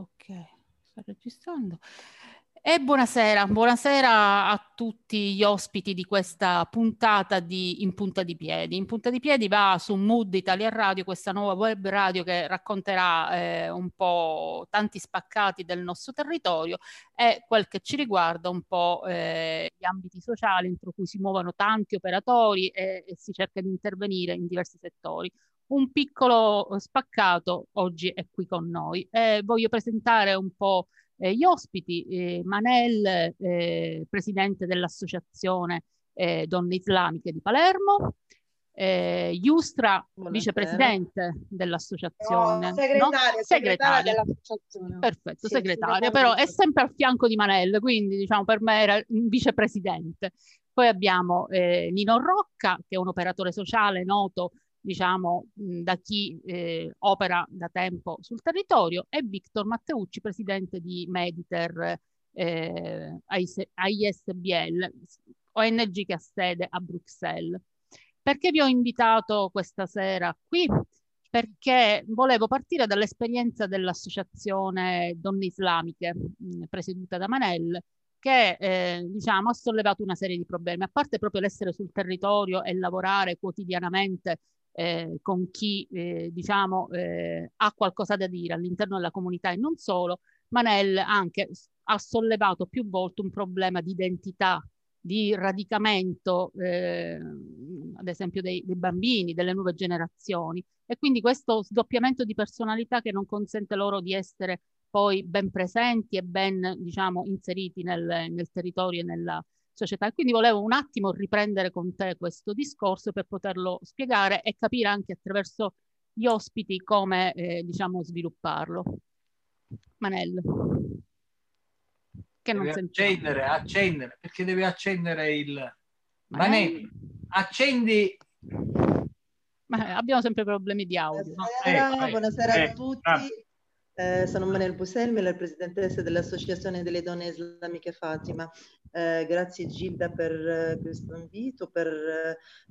Ok, sto registrando. E buonasera, buonasera a tutti gli ospiti di questa puntata di In Punta di Piedi. In Punta di Piedi va su Mood Italia Radio, questa nuova web radio che racconterà eh, un po' tanti spaccati del nostro territorio e quel che ci riguarda un po' eh, gli ambiti sociali entro cui si muovono tanti operatori e, e si cerca di intervenire in diversi settori un piccolo spaccato oggi è qui con noi. Eh, voglio presentare un po' eh, gli ospiti, eh, Manel, eh, presidente dell'Associazione eh, Donne Islamiche di Palermo, eh, Yustra, Buonasera. vicepresidente dell'associazione. No, segretaria, no? segretaria. dell'associazione. Perfetto, sì, segretaria, però è sempre al fianco di Manel, quindi diciamo per me era vicepresidente. Poi abbiamo eh, Nino Rocca, che è un operatore sociale noto diciamo, da chi eh, opera da tempo sul territorio, e Victor Matteucci, presidente di Mediter eh, ISBL, ONG che ha sede a Bruxelles. Perché vi ho invitato questa sera qui? Perché volevo partire dall'esperienza dell'associazione Donne Islamiche, mh, presieduta da Manel, che eh, diciamo, ha sollevato una serie di problemi, a parte proprio l'essere sul territorio e lavorare quotidianamente eh, con chi eh, diciamo eh, ha qualcosa da dire all'interno della comunità e non solo, Manel anche ha sollevato più volte un problema di identità, di radicamento, eh, ad esempio dei, dei, bambini, delle nuove generazioni. E quindi questo sdoppiamento di personalità che non consente loro di essere poi ben presenti e ben, diciamo, inseriti nel, nel territorio e nella, società. quindi volevo un attimo riprendere con te questo discorso per poterlo spiegare e capire anche attraverso gli ospiti come eh, diciamo svilupparlo. Manel. Che non deve accendere, accendere, perché deve accendere il Manel. Manel accendi ma abbiamo sempre problemi di audio. Buonasera, no? ecco, buonasera ecco, a tutti. Eh, sono Manel Buselmi, la presidentessa dell'Associazione delle Donne Islamiche Fatima. Eh, grazie Gilda per eh, questo invito, per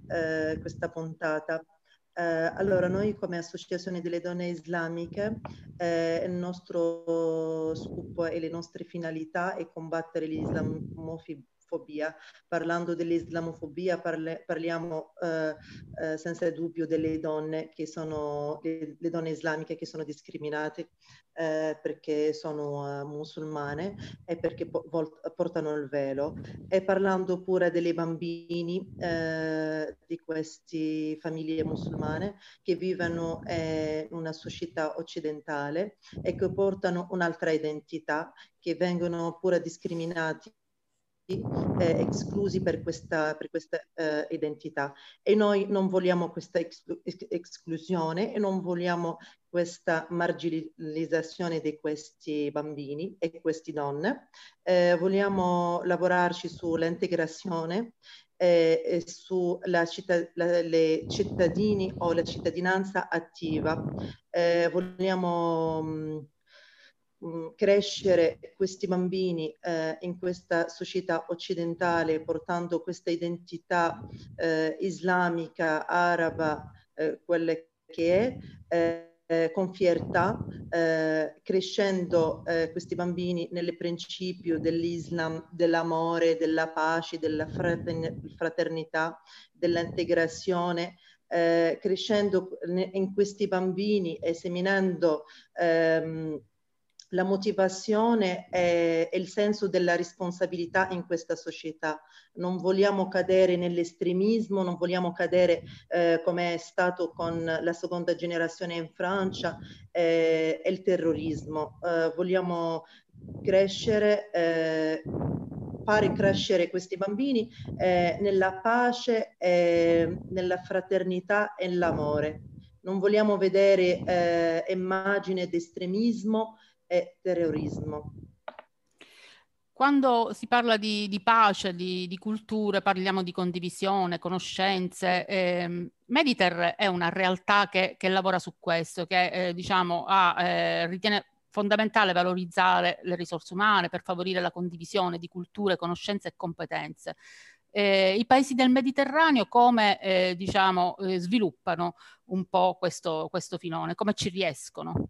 eh, questa puntata. Eh, allora, noi come Associazione delle Donne Islamiche, eh, il nostro scopo e le nostre finalità è combattere l'islamofobia fobia. Parlando dell'islamofobia parle, parliamo eh, eh, senza dubbio delle donne che sono le, le donne islamiche che sono discriminate eh, perché sono uh, musulmane e perché po- portano il velo e parlando pure dei bambini eh, di queste famiglie musulmane che vivono in una società occidentale e che portano un'altra identità che vengono pure discriminati eh, esclusi per questa, per questa eh, identità e noi non vogliamo questa exclu- esclusione e non vogliamo questa marginalizzazione di questi bambini e queste donne. Eh, vogliamo lavorarci sull'integrazione eh, sulle cittad- cittadini o la cittadinanza attiva. Eh, vogliamo mh, Crescere questi bambini eh, in questa società occidentale portando questa identità eh, islamica, araba, eh, quelle che è, eh, con fiertà, eh, crescendo eh, questi bambini nel principio dell'Islam, dell'amore, della pace, della fraternità, dell'integrazione, eh, crescendo in questi bambini e seminando ehm, la motivazione e, il senso della responsabilità in questa società. Non vogliamo cadere nell'estremismo, non vogliamo cadere eh, come è stato con la seconda generazione in Francia eh, e il terrorismo. Eh, vogliamo crescere, eh, fare crescere questi bambini eh, nella pace, nella fraternità e nell'amore. Non vogliamo vedere eh, immagini di estremismo, e terrorismo. Quando si parla di, di pace, di, di, culture, parliamo di condivisione, conoscenze. Eh, Mediter è una realtà che, che lavora su questo, che eh, diciamo, ha, eh, ritiene fondamentale valorizzare le risorse umane per favorire la condivisione di culture, conoscenze e competenze. Eh, I paesi del Mediterraneo come eh, diciamo, eh, sviluppano un po' questo, questo filone, come ci riescono?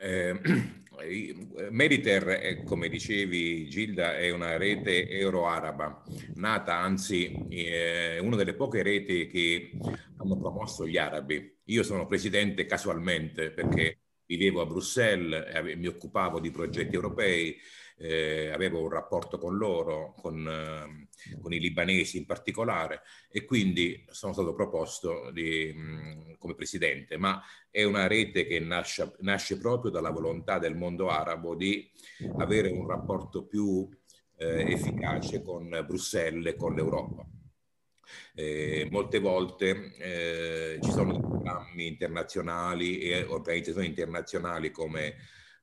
Eh, Meriter, come dicevi Gilda, è una rete euro-araba, nata anzi, è una delle poche reti che hanno promosso gli arabi. Io sono presidente casualmente perché vivevo a Bruxelles, e mi occupavo di progetti europei, eh, avevo un rapporto con loro, con, eh, con, i libanesi in particolare, e quindi sono stato proposto di, mh, come presidente, ma è una rete che nasce, nasce, proprio dalla volontà del mondo arabo di avere un rapporto più eh, efficace con Bruxelles e con l'Europa. Eh, molte volte eh, ci sono programmi internazionali e organizzazioni internazionali come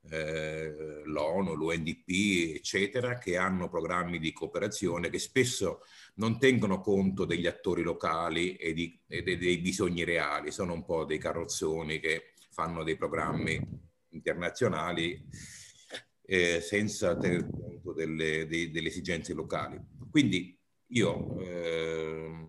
eh, l'ONU, l'UNDP, eccetera, che hanno programmi di cooperazione che spesso non tengono conto degli attori locali e, di, e dei, dei bisogni reali, sono un po' dei carrozzoni che fanno dei programmi internazionali eh, senza tener conto delle, dei, delle, esigenze locali. Quindi io eh,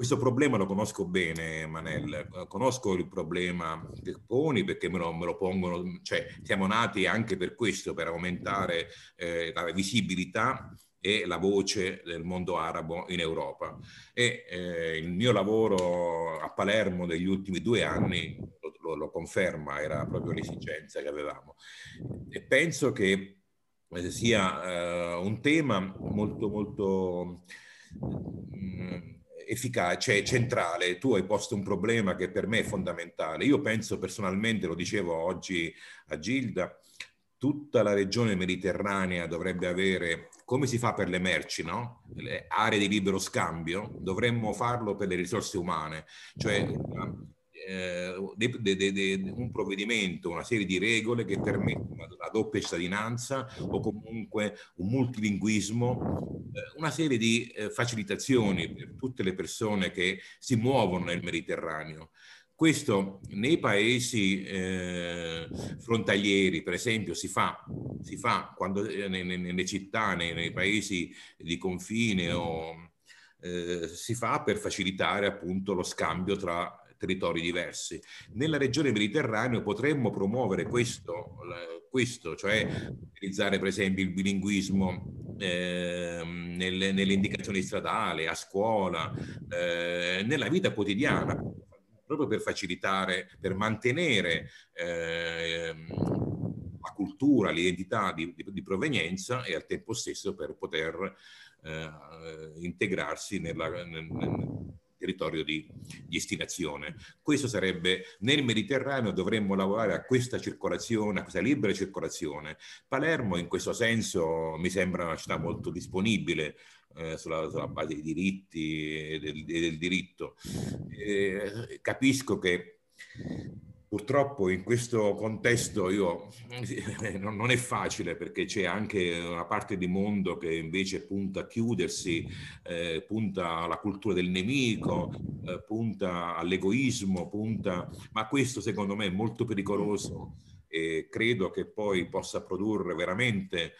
questo problema lo conosco bene, Manel, conosco il problema che poni perché me lo, me lo pongono, cioè siamo nati anche per questo, per aumentare eh, la visibilità e la voce del mondo arabo in Europa. E eh, il mio lavoro a Palermo degli ultimi due anni lo, lo, lo conferma, era proprio l'esigenza che avevamo. E penso che eh, sia eh, un tema molto, molto... Mh, mm, efficace, cioè centrale. Tu hai posto un problema che per me è fondamentale. Io penso personalmente, lo dicevo oggi a Gilda, tutta la regione mediterranea dovrebbe avere, come si fa per le merci, no? le aree di libero scambio, dovremmo farlo per le risorse umane, cioè eh, de, de, de, un provvedimento, una serie di regole che permettono la doppia cittadinanza o comunque un multilinguismo, eh, una serie di eh, facilitazioni per tutte le persone che si muovono nel Mediterraneo. Questo nei paesi eh, frontalieri, per esempio, si fa, si fa quando, eh, nelle, città, nei, nei, paesi di confine o, eh, si fa per facilitare appunto lo scambio tra territori diversi. Nella regione mediterranea potremmo promuovere questo, questo cioè utilizzare per esempio il bilinguismo eh, nelle, nelle, indicazioni stradali, a scuola, eh, nella vita quotidiana, proprio per facilitare, per mantenere eh, la cultura, l'identità di, di, di, provenienza e al tempo stesso per poter eh, integrarsi nella, nel, territorio di destinazione. Questo sarebbe nel Mediterraneo dovremmo lavorare a questa circolazione, a questa libera circolazione. Palermo in questo senso mi sembra una città molto disponibile eh, sulla, sulla, base dei diritti e del, del, diritto. Eh, capisco che Purtroppo in questo contesto io, non è facile perché c'è anche una parte di mondo che invece punta a chiudersi, eh, punta alla cultura del nemico, eh, punta all'egoismo, punta... ma questo secondo me è molto pericoloso e credo che poi possa produrre veramente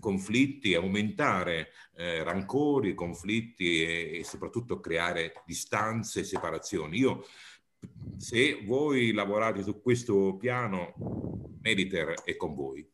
conflitti, aumentare eh, rancori, conflitti e, e soprattutto creare distanze e separazioni. Io se voi lavorate su questo piano, Mediter è con voi.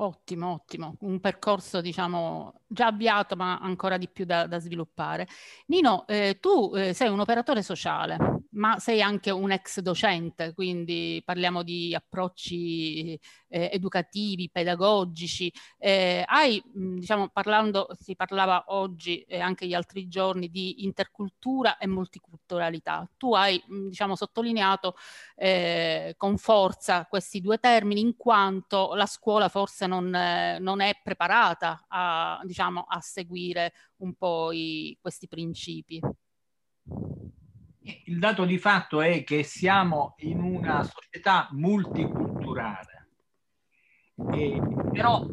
Ottimo, ottimo. Un percorso, diciamo, già avviato, ma ancora di più da, da sviluppare. Nino, eh, tu eh, sei un operatore sociale, ma sei anche un ex docente, quindi parliamo di approcci eh, educativi, pedagogici. Eh, hai, diciamo, parlando, si parlava oggi e anche gli altri giorni di intercultura e multiculturalità. Tu hai, diciamo, sottolineato eh, con forza questi due termini in quanto la scuola forse non, eh, non è preparata a, diciamo, a seguire un po' i, questi principi. Il dato di fatto è che siamo in una società multiculturale, e, però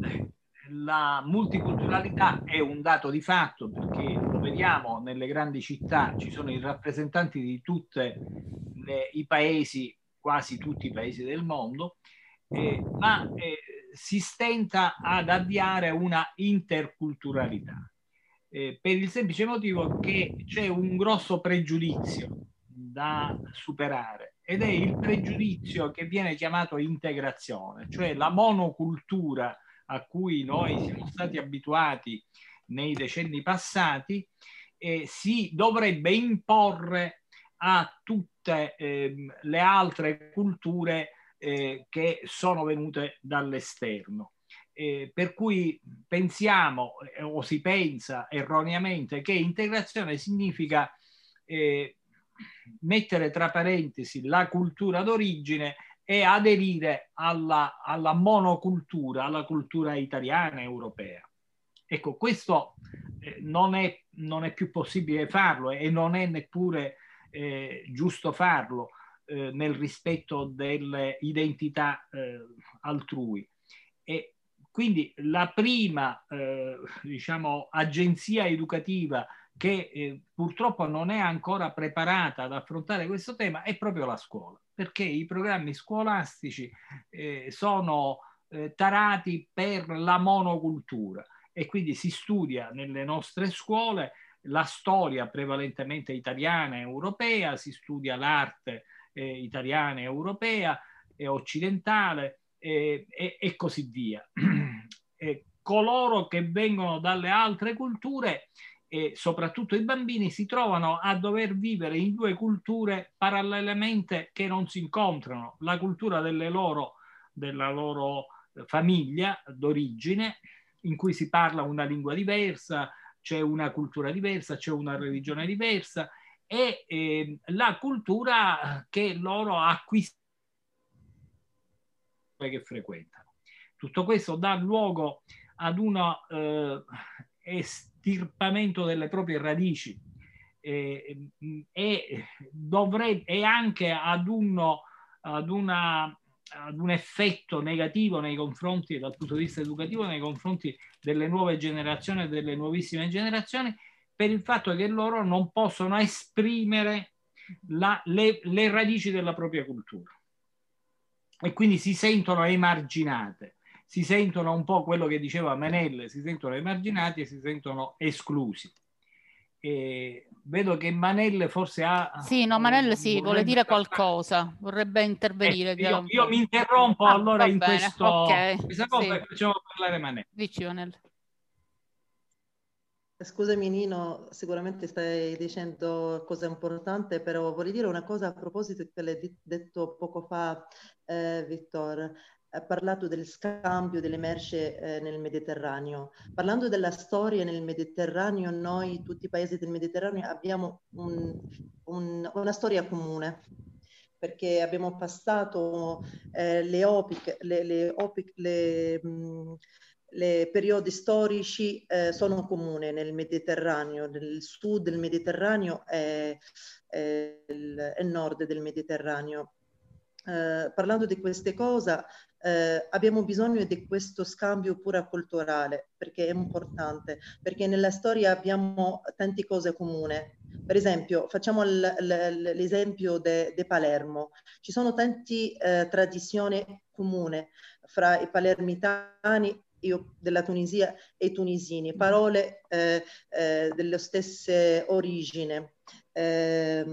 la multiculturalità è un dato di fatto perché lo vediamo nelle grandi città, ci sono i rappresentanti di tutti i paesi, quasi tutti i paesi del mondo, eh, ma eh, si stenta ad avviare una interculturalità. Eh, per il semplice motivo che c'è un grosso pregiudizio da superare ed è il pregiudizio che viene chiamato integrazione, cioè la monocultura a cui noi siamo stati abituati nei decenni passati, eh, si dovrebbe imporre a tutte eh, le altre culture eh, che sono venute dall'esterno. Eh, per cui pensiamo eh, o si pensa erroneamente che integrazione significa eh, mettere tra parentesi la cultura d'origine e aderire alla, alla monocultura, alla cultura italiana e europea. Ecco, questo eh, non, è, non, è, più possibile farlo e non è neppure eh, giusto farlo eh, nel rispetto delle identità eh, altrui. E quindi la prima, eh, diciamo, agenzia educativa che eh, purtroppo non è ancora preparata ad affrontare questo tema è proprio la scuola, perché i programmi scolastici eh, sono eh, tarati per la monocultura e quindi si studia nelle nostre scuole la storia prevalentemente italiana e europea, si studia l'arte eh, italiana e europea e occidentale e, e così via. coloro che vengono dalle altre culture e soprattutto i bambini si trovano a dover vivere in due culture parallelamente che non si incontrano, la cultura loro, della loro famiglia d'origine, in cui si parla una lingua diversa, c'è una cultura diversa, c'è una religione diversa e eh, la cultura che loro acquistano che frequentano. Tutto questo dà luogo ad una eh, estirpamento delle proprie radici e, e, dovrebbe, e anche ad, uno, ad, una, ad un effetto negativo nei confronti, dal punto di vista educativo, nei confronti delle nuove generazioni e delle nuovissime generazioni, per il fatto che loro non possono esprimere la, le, le radici della propria cultura. E quindi si sentono emarginate si sentono un po' quello che diceva Menelle, si sentono emarginati e si sentono esclusi. E vedo che Manelle forse ha... Sì, no, Manelle sì, vuole dire qualcosa, vorrebbe intervenire. Eh, io, io, mi interrompo ah, allora in bene, questo... Okay, questa cosa sì. facciamo parlare Manelle. Dici, Manelle. Scusami Nino, sicuramente stai dicendo cose importanti, però vorrei dire una cosa a proposito di quello che hai detto poco fa, eh, Vittor ha parlato del scambio delle merci eh, nel Mediterraneo. Parlando della storia nel Mediterraneo, noi, tutti i paesi del Mediterraneo, abbiamo un, un, una storia comune perché abbiamo passato eh, le, opic, le, le, opic, le, mm, le periodi storici eh, sono comuni nel Mediterraneo, nel sud del Mediterraneo e, il nord del Mediterraneo. Eh, parlando di queste cose, eh, abbiamo bisogno di questo scambio pure culturale perché è importante, perché nella storia abbiamo tante cose comuni. Per esempio, facciamo l'esempio di Palermo. Ci sono tante eh, tradizioni comuni fra i palermitani io della Tunisia e i tunisini, parole eh, eh, delle stesse origini. Eh,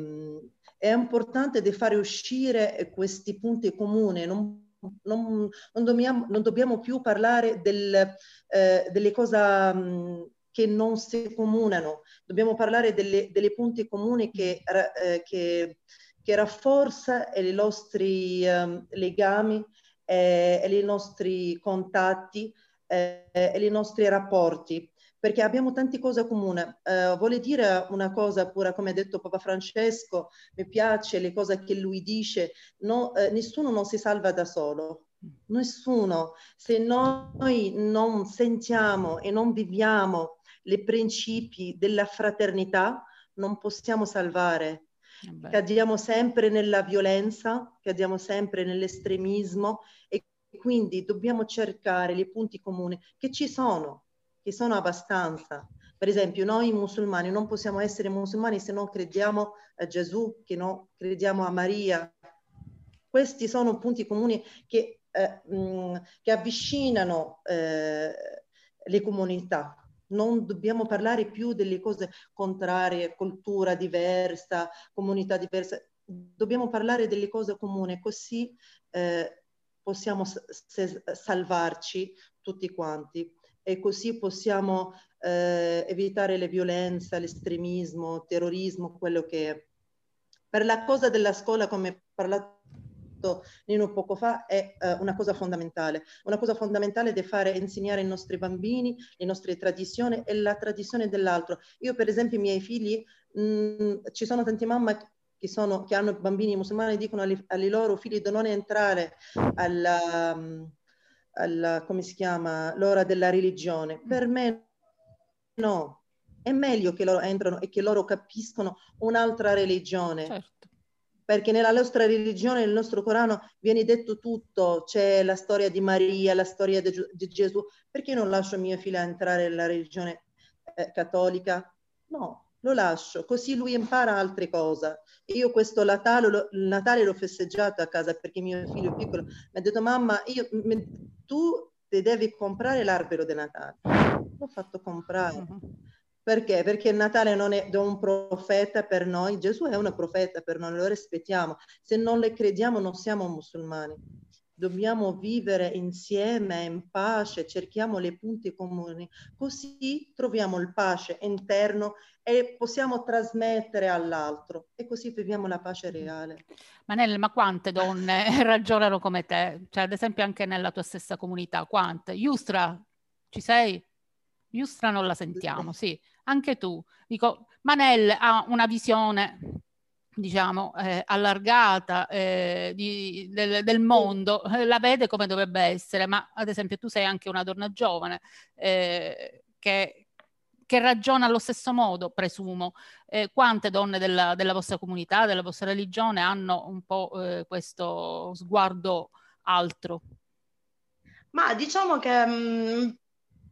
è importante di fare uscire questi punti comuni, non non, non, dobbiamo, non dobbiamo, più parlare del, eh, delle cose mh, mm, che non si comunano, dobbiamo parlare delle, delle punti comuni che, eh, che, che rafforza i nostri eh, legami i nostri contatti i nostri rapporti perché abbiamo tante cose comuni. Uh, vuole dire una cosa pure, come ha detto Papa Francesco, mi piace le cose che lui dice, no, uh, nessuno non si salva da solo, nessuno. Se noi non sentiamo e non viviamo i principi della fraternità, non possiamo salvare. Vabbè. Cadiamo sempre nella violenza, cadiamo sempre nell'estremismo e quindi dobbiamo cercare i punti comuni che ci sono che sono abbastanza. Per esempio, noi musulmani non possiamo essere musulmani se non crediamo a Gesù, che non crediamo a Maria. Questi sono punti comuni che, eh, mh, che avvicinano eh, le comunità. Non dobbiamo parlare più delle cose contrarie, cultura diversa, comunità diversa. dobbiamo parlare delle cose comuni, così eh, possiamo salvarci tutti quanti e così possiamo eh, evitare le violenze, l'estremismo, terrorismo, quello che è. Per la cosa della scuola, come ha parlato Nino poco fa, è uh, una cosa fondamentale. Una cosa fondamentale è fare insegnare ai nostri bambini le nostre tradizioni e la tradizione dell'altro. Io, per esempio, i miei figli, mh, mm, ci sono tante mamme che, sono, che hanno bambini musulmani dicono ai loro figli di non entrare alla, alla, come si chiama, l'ora della religione. Per me no, è meglio che loro entrano e che loro capiscono un'altra religione. Certo. Perché nella nostra religione, nel nostro Corano, viene detto tutto, c'è la storia di Maria, la storia di, di Gesù. Perché non lascio mio figlio entrare nella religione eh, cattolica? No, lo lascio, così lui impara altre cose. Io questo Natale, lo, Natale l'ho festeggiato a casa perché mio figlio piccolo mi ha detto mamma, io, tu devi comprare l'albero di Natale. L'ho fatto comprare. Uh-huh. Perché? Perché il Natale non è un profeta per noi, Gesù è un profeta per noi, lo rispettiamo. Se non le crediamo non siamo musulmani dobbiamo vivere insieme in pace, cerchiamo le punti comuni, così troviamo il pace interno e possiamo trasmettere all'altro e così viviamo la pace reale. Manelle, ma quante donne ragionano come te? Cioè, ad esempio anche nella tua stessa comunità, quante? Yustra, ci sei? Yustra non la sentiamo, sì, anche tu. Dico, Manel ha una visione diciamo, eh, allargata eh, di, del, del, mondo, eh, la vede come dovrebbe essere, ma ad esempio tu sei anche una donna giovane eh, che, che, ragiona allo stesso modo, presumo. Eh, quante donne della, della, vostra comunità, della vostra religione hanno un po' eh, questo sguardo altro? Ma diciamo che mh, mm,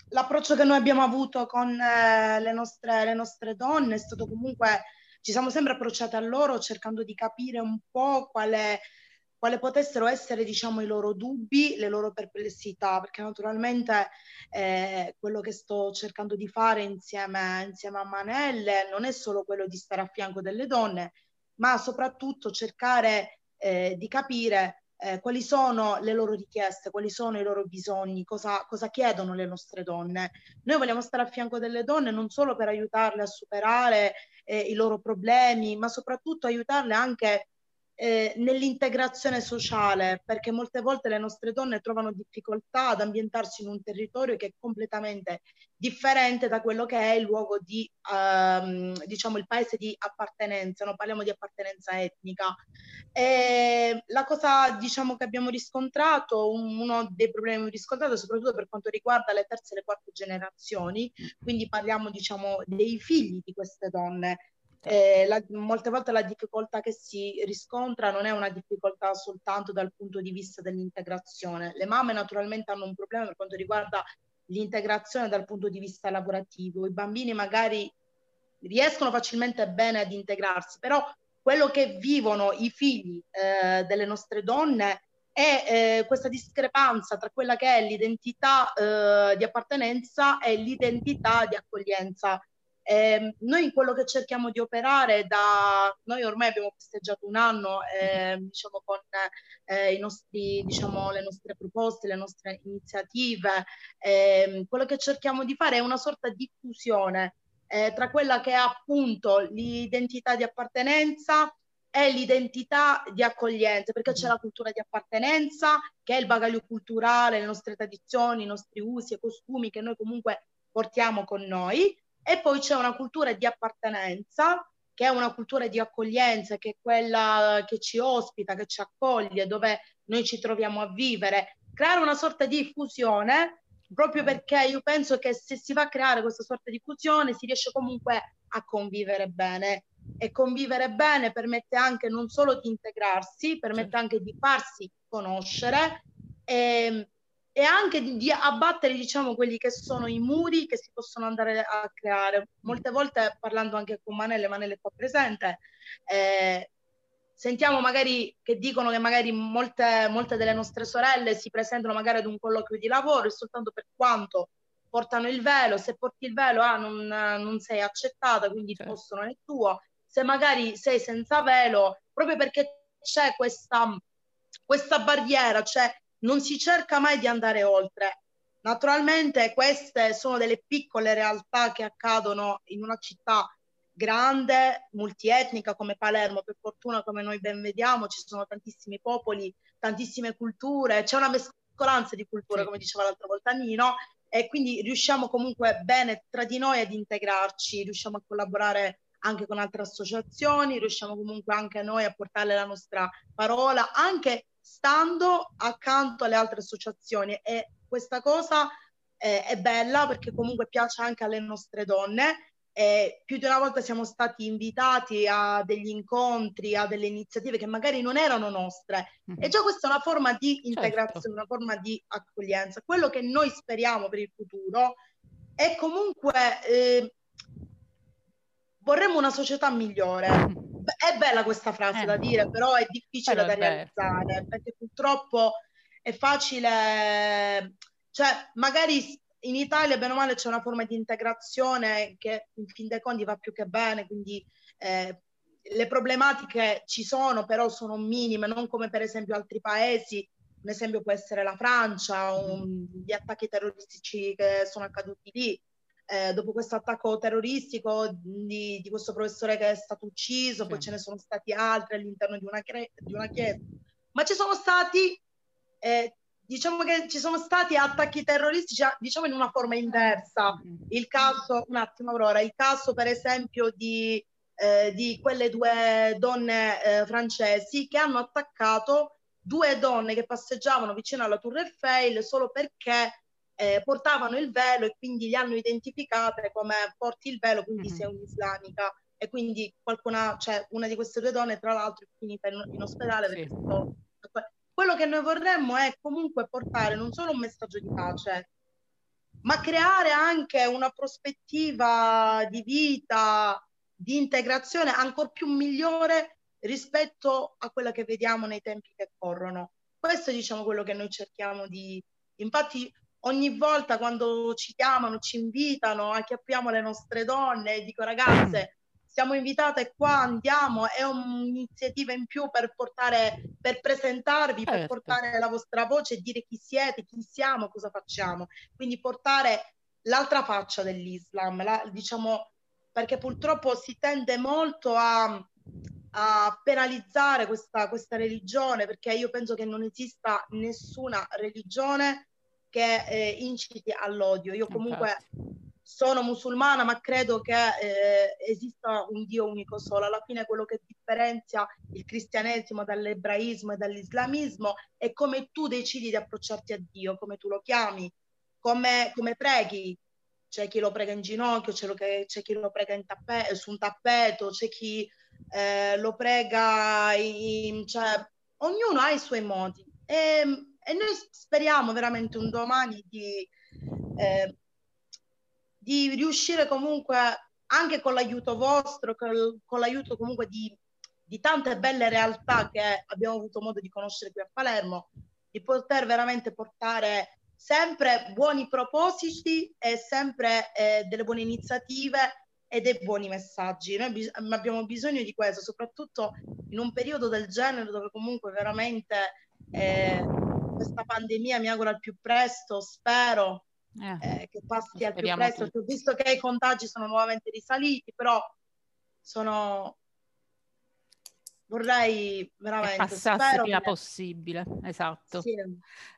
l'approccio che noi abbiamo avuto con le nostre, le nostre donne è stato comunque ci siamo sempre approcciati a loro cercando di capire un po' quale, quale potessero essere diciamo, i loro dubbi, le loro perplessità, perché naturalmente eh, quello che sto cercando di fare insieme, insieme a Manelle non è solo quello di stare a fianco delle donne, ma soprattutto cercare eh, di capire eh, quali sono le loro richieste, quali sono i loro bisogni, cosa, cosa, chiedono le nostre donne. Noi vogliamo stare a fianco delle donne non solo per aiutarle a superare eh, i loro problemi, ma soprattutto aiutarle anche eh, nell'integrazione sociale, perché molte volte le nostre donne trovano difficoltà ad ambientarsi in un territorio che è completamente differente da quello che è il luogo di, ehm, diciamo, il paese di appartenenza, no? parliamo di appartenenza etnica. E la cosa, diciamo, che abbiamo riscontrato, uno dei problemi riscontrati, soprattutto per quanto riguarda le terze e le quarte generazioni, quindi parliamo, diciamo, dei figli di queste donne, eh, la, molte volte la difficoltà che si riscontra non è una difficoltà soltanto dal punto di vista dell'integrazione. Le mamme naturalmente hanno un problema per quanto riguarda l'integrazione dal punto di vista lavorativo. I bambini magari riescono facilmente bene ad integrarsi, però quello che vivono i figli eh, delle nostre donne è eh, questa discrepanza tra quella che è l'identità eh, di appartenenza e l'identità di accoglienza eh, noi quello che cerchiamo di operare da noi ormai abbiamo festeggiato un anno eh, diciamo con eh, nostri, diciamo, le nostre proposte, le nostre iniziative, ehm, quello che cerchiamo di fare è una sorta di fusione eh, tra quella che è appunto l'identità di appartenenza e l'identità di accoglienza, perché c'è la cultura di appartenenza, che è il bagaglio culturale, le nostre tradizioni, i nostri usi e costumi che noi comunque portiamo con noi, e poi c'è una cultura di appartenenza, che è una cultura di accoglienza, che è quella che ci ospita, che ci accoglie, dove noi ci troviamo a vivere. Creare una sorta di fusione, proprio perché io penso che se si va a creare questa sorta di fusione si riesce comunque a convivere bene. E convivere bene permette anche non solo di integrarsi, permette anche di farsi conoscere e, e anche di, di, abbattere, diciamo, quelli che sono i muri che si possono andare a creare. Molte volte, parlando anche con Manelle, Manelle qua presente, eh, sentiamo magari che dicono che magari molte, molte delle nostre sorelle si presentano magari ad un colloquio di lavoro e soltanto per quanto portano il velo, se porti il velo ah, non, non sei accettata, quindi il certo. posto non è tuo. se magari sei senza velo, proprio perché c'è questa, questa barriera, cioè non si cerca mai di andare oltre. Naturalmente queste sono delle piccole realtà che accadono in una città grande, multietnica come Palermo, per fortuna come noi ben vediamo, ci sono tantissimi popoli, tantissime culture, c'è una mescolanza di culture, come diceva l'altra volta Nino, e quindi riusciamo comunque bene tra di noi ad integrarci, riusciamo a collaborare anche con altre associazioni, riusciamo comunque anche noi a portare la nostra parola, anche stando accanto alle altre associazioni e questa cosa eh, è bella perché comunque piace anche alle nostre donne e più di una volta siamo stati invitati a degli incontri, a delle iniziative che magari non erano nostre. Mm-hmm. E già questa è una forma di certo. integrazione, certo. una forma di accoglienza. Quello che noi speriamo per il futuro è comunque eh, vorremmo una società migliore. È bella questa frase eh. da dire, però è difficile però da realizzare perché purtroppo è facile, cioè magari in Italia, bene o male, c'è una forma di integrazione che in fin dei conti va più che bene, quindi eh, le problematiche ci sono, però sono minime, non come per esempio altri paesi. Un esempio può essere la Francia, un, gli attacchi terroristici che sono accaduti lì. Eh, dopo questo attacco terroristico di, di, questo professore che è stato ucciso, sì. poi ce ne sono stati altri all'interno di una, cre- di una chiesa. Ma ci sono stati eh, diciamo che ci sono stati attacchi terroristici, diciamo in una forma inversa. Mm. Il caso, un attimo Aurora, il caso per esempio di, eh, di quelle due donne eh, francesi che hanno attaccato due donne che passeggiavano vicino alla Tour Eiffel solo perché eh, portavano il velo e quindi li hanno identificate come porti il velo, quindi mm-hmm. sei un'islamica. E quindi qualcuna, cioè una di queste due donne, tra l'altro, è finita in, in ospedale sì. perché quello che noi vorremmo è comunque portare non solo un messaggio di pace, ma creare anche una prospettiva di vita, di integrazione ancora più migliore rispetto a quella che vediamo nei tempi che corrono. Questo è diciamo quello che noi cerchiamo di... Infatti ogni volta quando ci chiamano, ci invitano, acchiappiamo le nostre donne, dico ragazze, siamo invitate qua, andiamo, è un'iniziativa in più per portare, per presentarvi, certo. per portare la vostra voce, dire chi siete, chi siamo, cosa facciamo. Quindi portare l'altra faccia dell'Islam, la, diciamo, perché purtroppo si tende molto a, a penalizzare questa, questa, religione, perché io penso che non esista nessuna religione che eh, inciti all'odio. Io comunque sono musulmana, ma credo che eh, esista un Dio unico solo. Alla fine quello che differenzia il cristianesimo dall'ebraismo e dall'islamismo è come tu decidi di approcciarti a Dio, come tu lo chiami, come, come preghi. C'è chi lo prega in ginocchio, c'è, che, c'è chi lo prega tappe- su un tappeto, c'è chi eh, lo prega in... Cioè, ognuno ha i suoi modi. E, e noi speriamo veramente un domani di... Eh, di riuscire comunque anche con l'aiuto vostro, con, l'aiuto comunque di, di, tante belle realtà che abbiamo avuto modo di conoscere qui a Palermo, di poter veramente portare sempre buoni propositi e sempre eh, delle buone iniziative e dei buoni messaggi. Noi bis- abbiamo bisogno di questo, soprattutto in un periodo del genere dove comunque veramente eh, questa pandemia mi auguro al più presto, spero eh, eh, che passi al più presto. Visto che i contagi sono nuovamente risaliti, però sono vorrei veramente passasse il prima che... possibile esatto. Sì.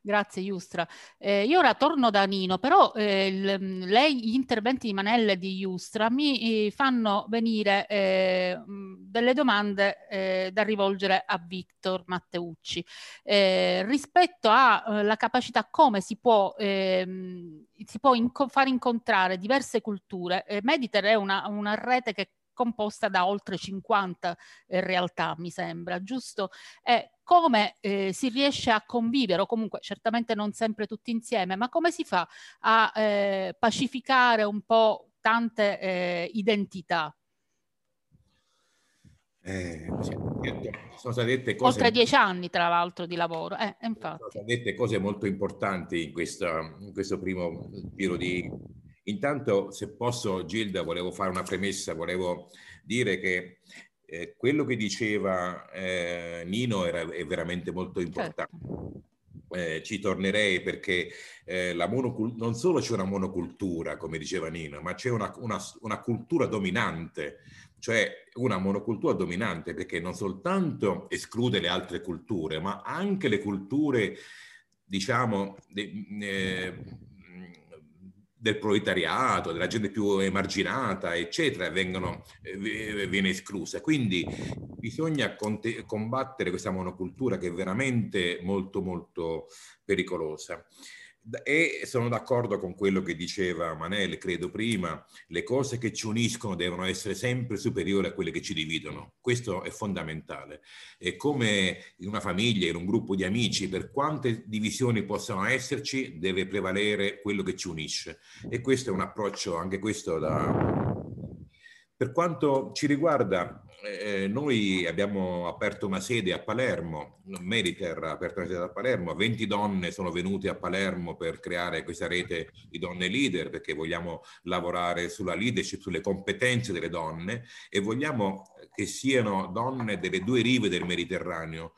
grazie Iustra. Eh, io ora torno da Nino però eh, l- lei gli interventi di Manella e di Iustra mi eh, fanno venire eh, delle domande eh, da rivolgere a Victor Matteucci. Eh, rispetto alla capacità come si può ehm, si può inco- far incontrare diverse culture Mediter è una, una rete che composta da oltre 50 eh, realtà, mi sembra, giusto? E come eh, si riesce a convivere, o comunque certamente non sempre tutti insieme, ma come si fa a eh, pacificare un po' tante eh, identità? Eh, sono state dette cose... Oltre dieci anni, tra l'altro, di lavoro. Eh, sono state dette cose molto importanti in, questa, in questo primo giro di Intanto, se posso, Gilda, volevo fare una premessa, volevo dire che eh, quello che diceva eh, Nino era, è veramente molto importante. Certo. Eh, ci tornerei perché eh, non solo c'è una monocultura, come diceva Nino, ma c'è una, una, una, cultura dominante, cioè una monocultura dominante perché non soltanto esclude le altre culture, ma anche le culture, diciamo, de, eh, del proletariato, della gente più emarginata, eccetera, vengono, eh, viene esclusa. Quindi bisogna combattere questa monocultura che è veramente molto, molto pericolosa. E sono d'accordo con quello che diceva Manel, credo prima, le cose che ci uniscono devono essere sempre superiori a quelle che ci dividono. Questo è fondamentale. E come in una famiglia, in un gruppo di amici, per quante divisioni possano esserci, deve prevalere quello che ci unisce. E questo è un approccio, anche questo da... Per quanto ci riguarda, eh, noi abbiamo aperto una sede a Palermo, Mediter ha aperto una sede a Palermo, 20 donne sono venute a Palermo per creare questa rete di donne leader perché vogliamo lavorare sulla leadership, sulle competenze delle donne e vogliamo che siano donne delle due rive del Mediterraneo,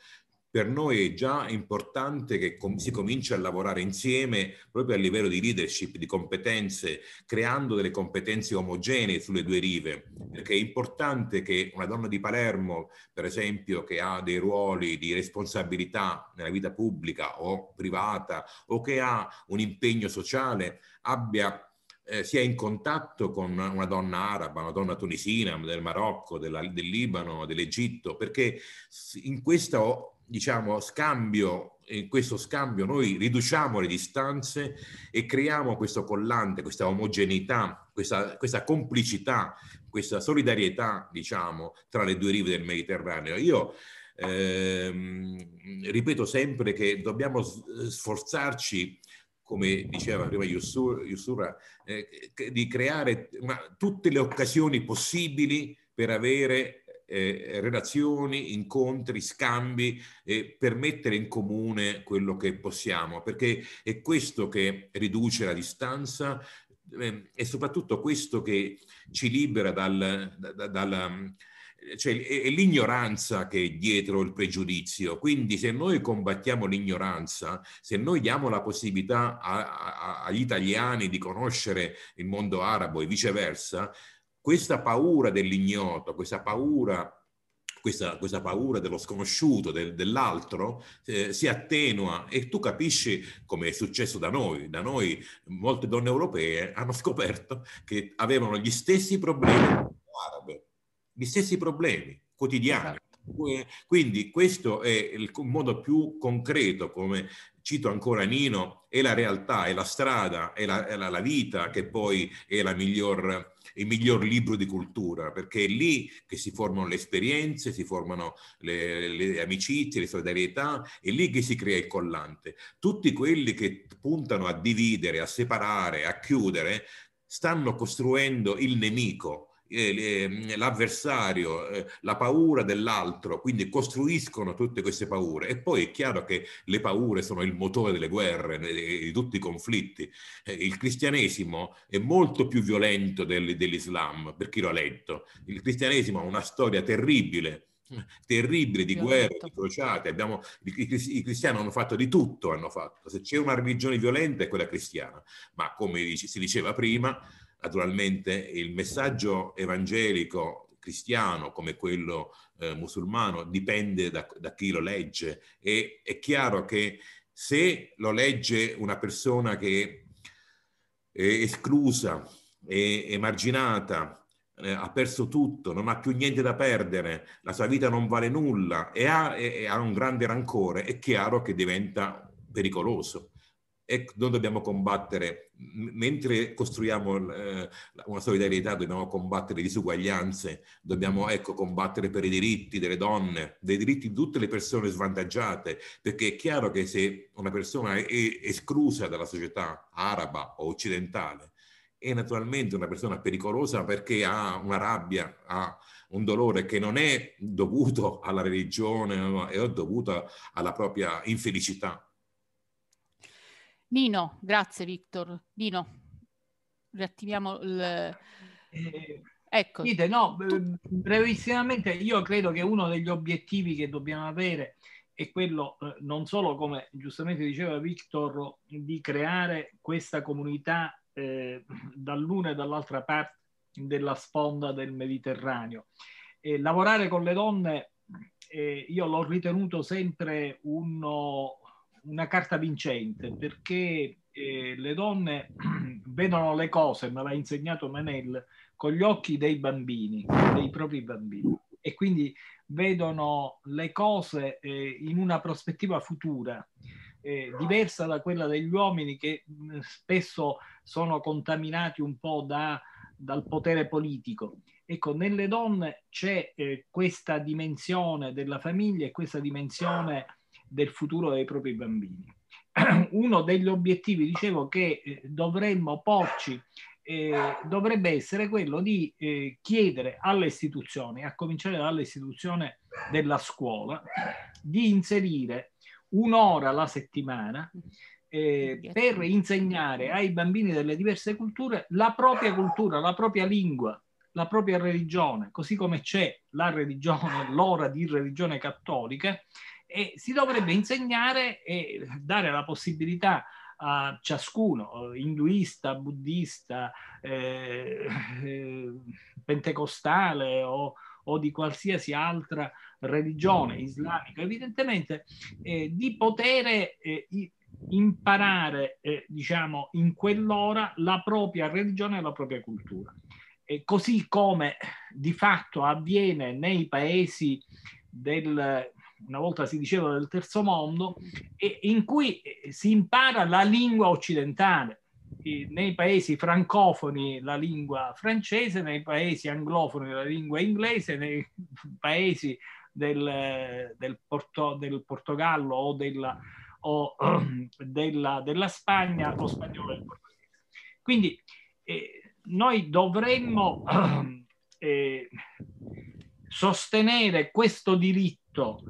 per noi è già importante che si cominci a lavorare insieme proprio a livello di leadership, di competenze, creando delle competenze omogenee sulle due rive, perché è importante che una donna di Palermo, per esempio, che ha dei ruoli di responsabilità nella vita pubblica o privata o che ha un impegno sociale, abbia eh, sia in contatto con una donna araba, una donna tunisina, del Marocco, della, del Libano, dell'Egitto, perché in questo diciamo, scambio, in questo scambio noi riduciamo le distanze e creiamo questo collante, questa omogeneità, questa, questa complicità, questa solidarietà, diciamo, tra le due rive del Mediterraneo. Io ehm, ripeto sempre che dobbiamo sforzarci come diceva prima Yussura, eh, di creare una, tutte le occasioni possibili per avere eh, relazioni, incontri, scambi eh, per mettere in comune quello che possiamo, perché è questo che riduce la distanza eh, e soprattutto questo che ci libera dal, da, dal cioè, è, l'ignoranza che è dietro il pregiudizio. Quindi se noi combattiamo l'ignoranza, se noi diamo la possibilità a, a, agli italiani di conoscere il mondo arabo e viceversa, questa paura dell'ignoto, questa paura questa, questa, paura dello sconosciuto, del, dell'altro, eh, si attenua e tu capisci come è successo da noi. Da noi molte donne europee hanno scoperto che avevano gli stessi problemi arabe, gli stessi problemi quotidiani. Quindi questo è il modo più concreto, come cito ancora Nino, è la realtà, è la strada, è la, è la, la vita che poi è miglior il miglior libro di cultura, perché è lì che si formano le esperienze, si formano le, le amicizie, le solidarietà, è lì che si crea il collante. Tutti quelli che puntano a dividere, a separare, a chiudere, stanno costruendo il nemico l'avversario, eh, la paura dell'altro, quindi costruiscono tutte queste paure. E poi è chiaro che le paure sono il motore delle guerre, di tutti i conflitti. Eh, il cristianesimo è molto più violento dell'Islam, per chi l'ha letto. Il cristianesimo ha una storia terribile terribile di guerre, di crociate. Abbiamo, i, i, cristiani hanno fatto di tutto, hanno fatto. Se c'è una religione violenta è quella cristiana, ma come si diceva prima, Naturalmente il messaggio evangelico cristiano come quello eh, musulmano dipende da, da, chi lo legge. E è chiaro che se lo legge una persona che è esclusa, è emarginata, eh, ha perso tutto, non ha più niente da perdere, la sua vita non vale nulla e ha, e ha un grande rancore, è chiaro che diventa pericoloso e noi dobbiamo combattere, mentre costruiamo eh, una solidarietà, dobbiamo combattere le disuguaglianze, dobbiamo ecco, combattere per i diritti delle donne, dei diritti di tutte le persone svantaggiate, perché è chiaro che se una persona è esclusa dalla società araba o occidentale, è naturalmente una persona pericolosa perché ha una rabbia, ha un dolore che non è dovuto alla religione, è dovuto alla propria infelicità Nino, grazie Victor. Nino. riattiviamo il... Eh, ecco. Dite, no, brevissimamente io credo che uno degli obiettivi che dobbiamo avere è quello eh, non solo, come giustamente diceva Victor, di creare questa comunità eh, dall'una e dall'altra parte della sponda del Mediterraneo. E lavorare con le donne, eh, io l'ho ritenuto sempre uno, una carta vincente perché eh, le donne vedono le cose, me l'ha insegnato Manel, con gli occhi dei bambini, dei propri bambini. E quindi vedono le cose eh, in una prospettiva futura, eh, diversa da quella degli uomini che mh, spesso sono contaminati un po' da, dal potere politico. Ecco, nelle donne c'è eh, questa dimensione della famiglia e questa dimensione del futuro dei propri bambini. Uno degli obiettivi, dicevo, che eh, dovremmo porci eh, dovrebbe essere quello di eh, chiedere alle istituzioni, a cominciare dall'istituzione della scuola, di inserire un'ora alla settimana eh, per insegnare ai bambini delle diverse culture la propria cultura, la propria lingua, la propria religione, così come c'è la religione, l'ora di religione cattolica, e si dovrebbe insegnare e dare la possibilità a ciascuno, induista, buddista, eh, eh, pentecostale o, o, di qualsiasi altra religione islamica, evidentemente, eh, di poter eh, imparare, eh, diciamo, in quell'ora la propria religione e la propria cultura. E così come di fatto avviene nei paesi del una volta si diceva del terzo mondo, e in cui eh, si impara la lingua occidentale. Nei paesi francofoni la lingua francese, nei paesi anglofoni la lingua inglese, nei paesi del, del, Porto, del Portogallo o, della, o della, della, Spagna lo spagnolo e il portoghese. Quindi eh, noi dovremmo eh, sostenere questo diritto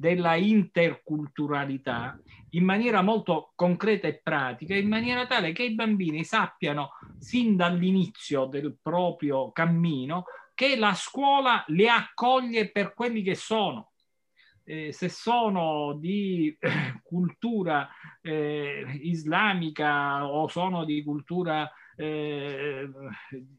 della interculturalità in maniera molto concreta e pratica, in maniera tale che i bambini sappiano sin dall'inizio del proprio cammino che la scuola li accoglie per quelli che sono. Eh, se sono di eh, cultura eh, islamica o sono di cultura eh,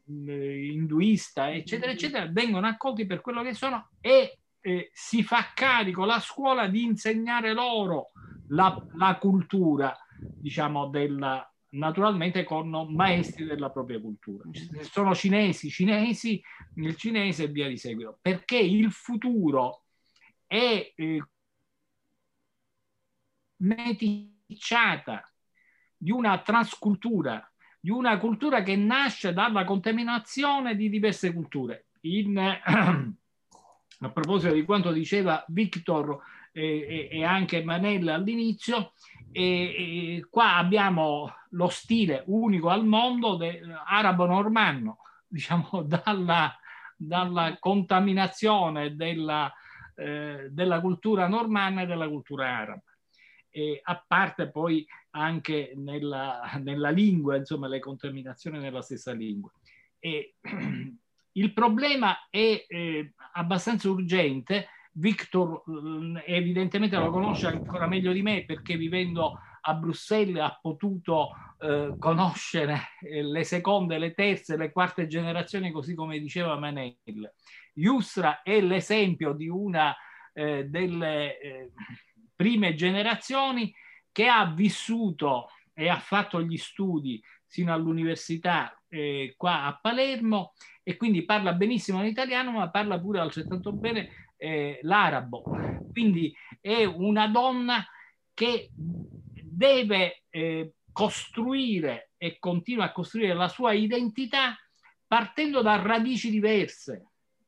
induista, eccetera, eccetera, vengono accolti per quello che sono e eh, si fa carico la scuola di insegnare loro la, la cultura, diciamo, della, naturalmente con maestri della propria cultura. Sono cinesi, cinesi, il cinese e via di seguito, perché il futuro è eh, meticciata di una transcultura, di una cultura che nasce dalla contaminazione di diverse culture. In, a proposito di quanto diceva Victor eh, e, anche Manella all'inizio, e, qua abbiamo lo stile unico al mondo arabo-normanno, diciamo dalla, dalla contaminazione della, eh, della, cultura normanna e della cultura araba. E a parte poi anche nella, nella lingua, insomma, le contaminazioni nella stessa lingua. E, Il problema è eh, abbastanza urgente. Victor eh, evidentemente lo conosce ancora meglio di me perché vivendo a Bruxelles ha potuto eh, conoscere eh, le seconde, le terze, le quarte generazioni, così come diceva Manel. Yusra è l'esempio di una eh, delle eh, prime generazioni che ha vissuto e ha fatto gli studi sino all'università eh, qua a Palermo e quindi parla benissimo l'italiano ma parla pure altrettanto bene eh, l'arabo. Quindi è una donna che deve eh, costruire e continua a costruire la sua identità partendo da radici diverse.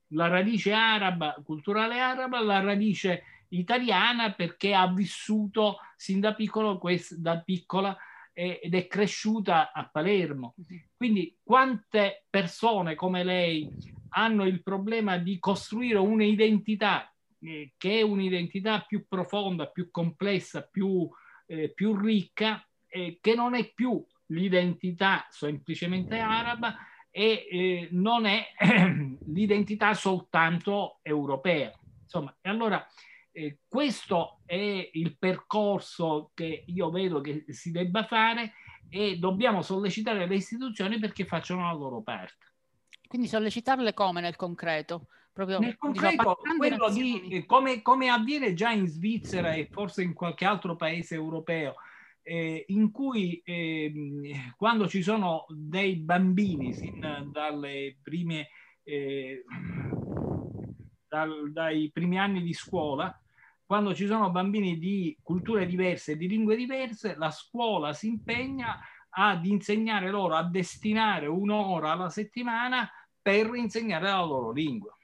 La radice araba, culturale araba, la radice italiana perché ha vissuto sin da, piccolo, da piccola ed è cresciuta a Palermo. Quindi quante persone come lei hanno il problema di costruire un'identità eh, che è un'identità più profonda, più complessa, più, eh, più ricca, eh, che non è più l'identità semplicemente araba e eh, non è l'identità soltanto europea. Insomma, e allora eh, questo è il percorso che io vedo che si debba fare e dobbiamo sollecitare le istituzioni perché facciano la loro parte. Quindi sollecitarle come nel concreto? Proprio, nel diciamo, concreto, diciamo, quello di, come, come, avviene già in Svizzera e forse in qualche altro paese europeo, eh, in cui eh, quando ci sono dei bambini sin dalle prime, eh, dal, dai primi anni di scuola, quando ci sono bambini di culture diverse e di lingue diverse, la scuola si impegna ad insegnare loro, a destinare un'ora alla settimana per insegnare la loro lingua.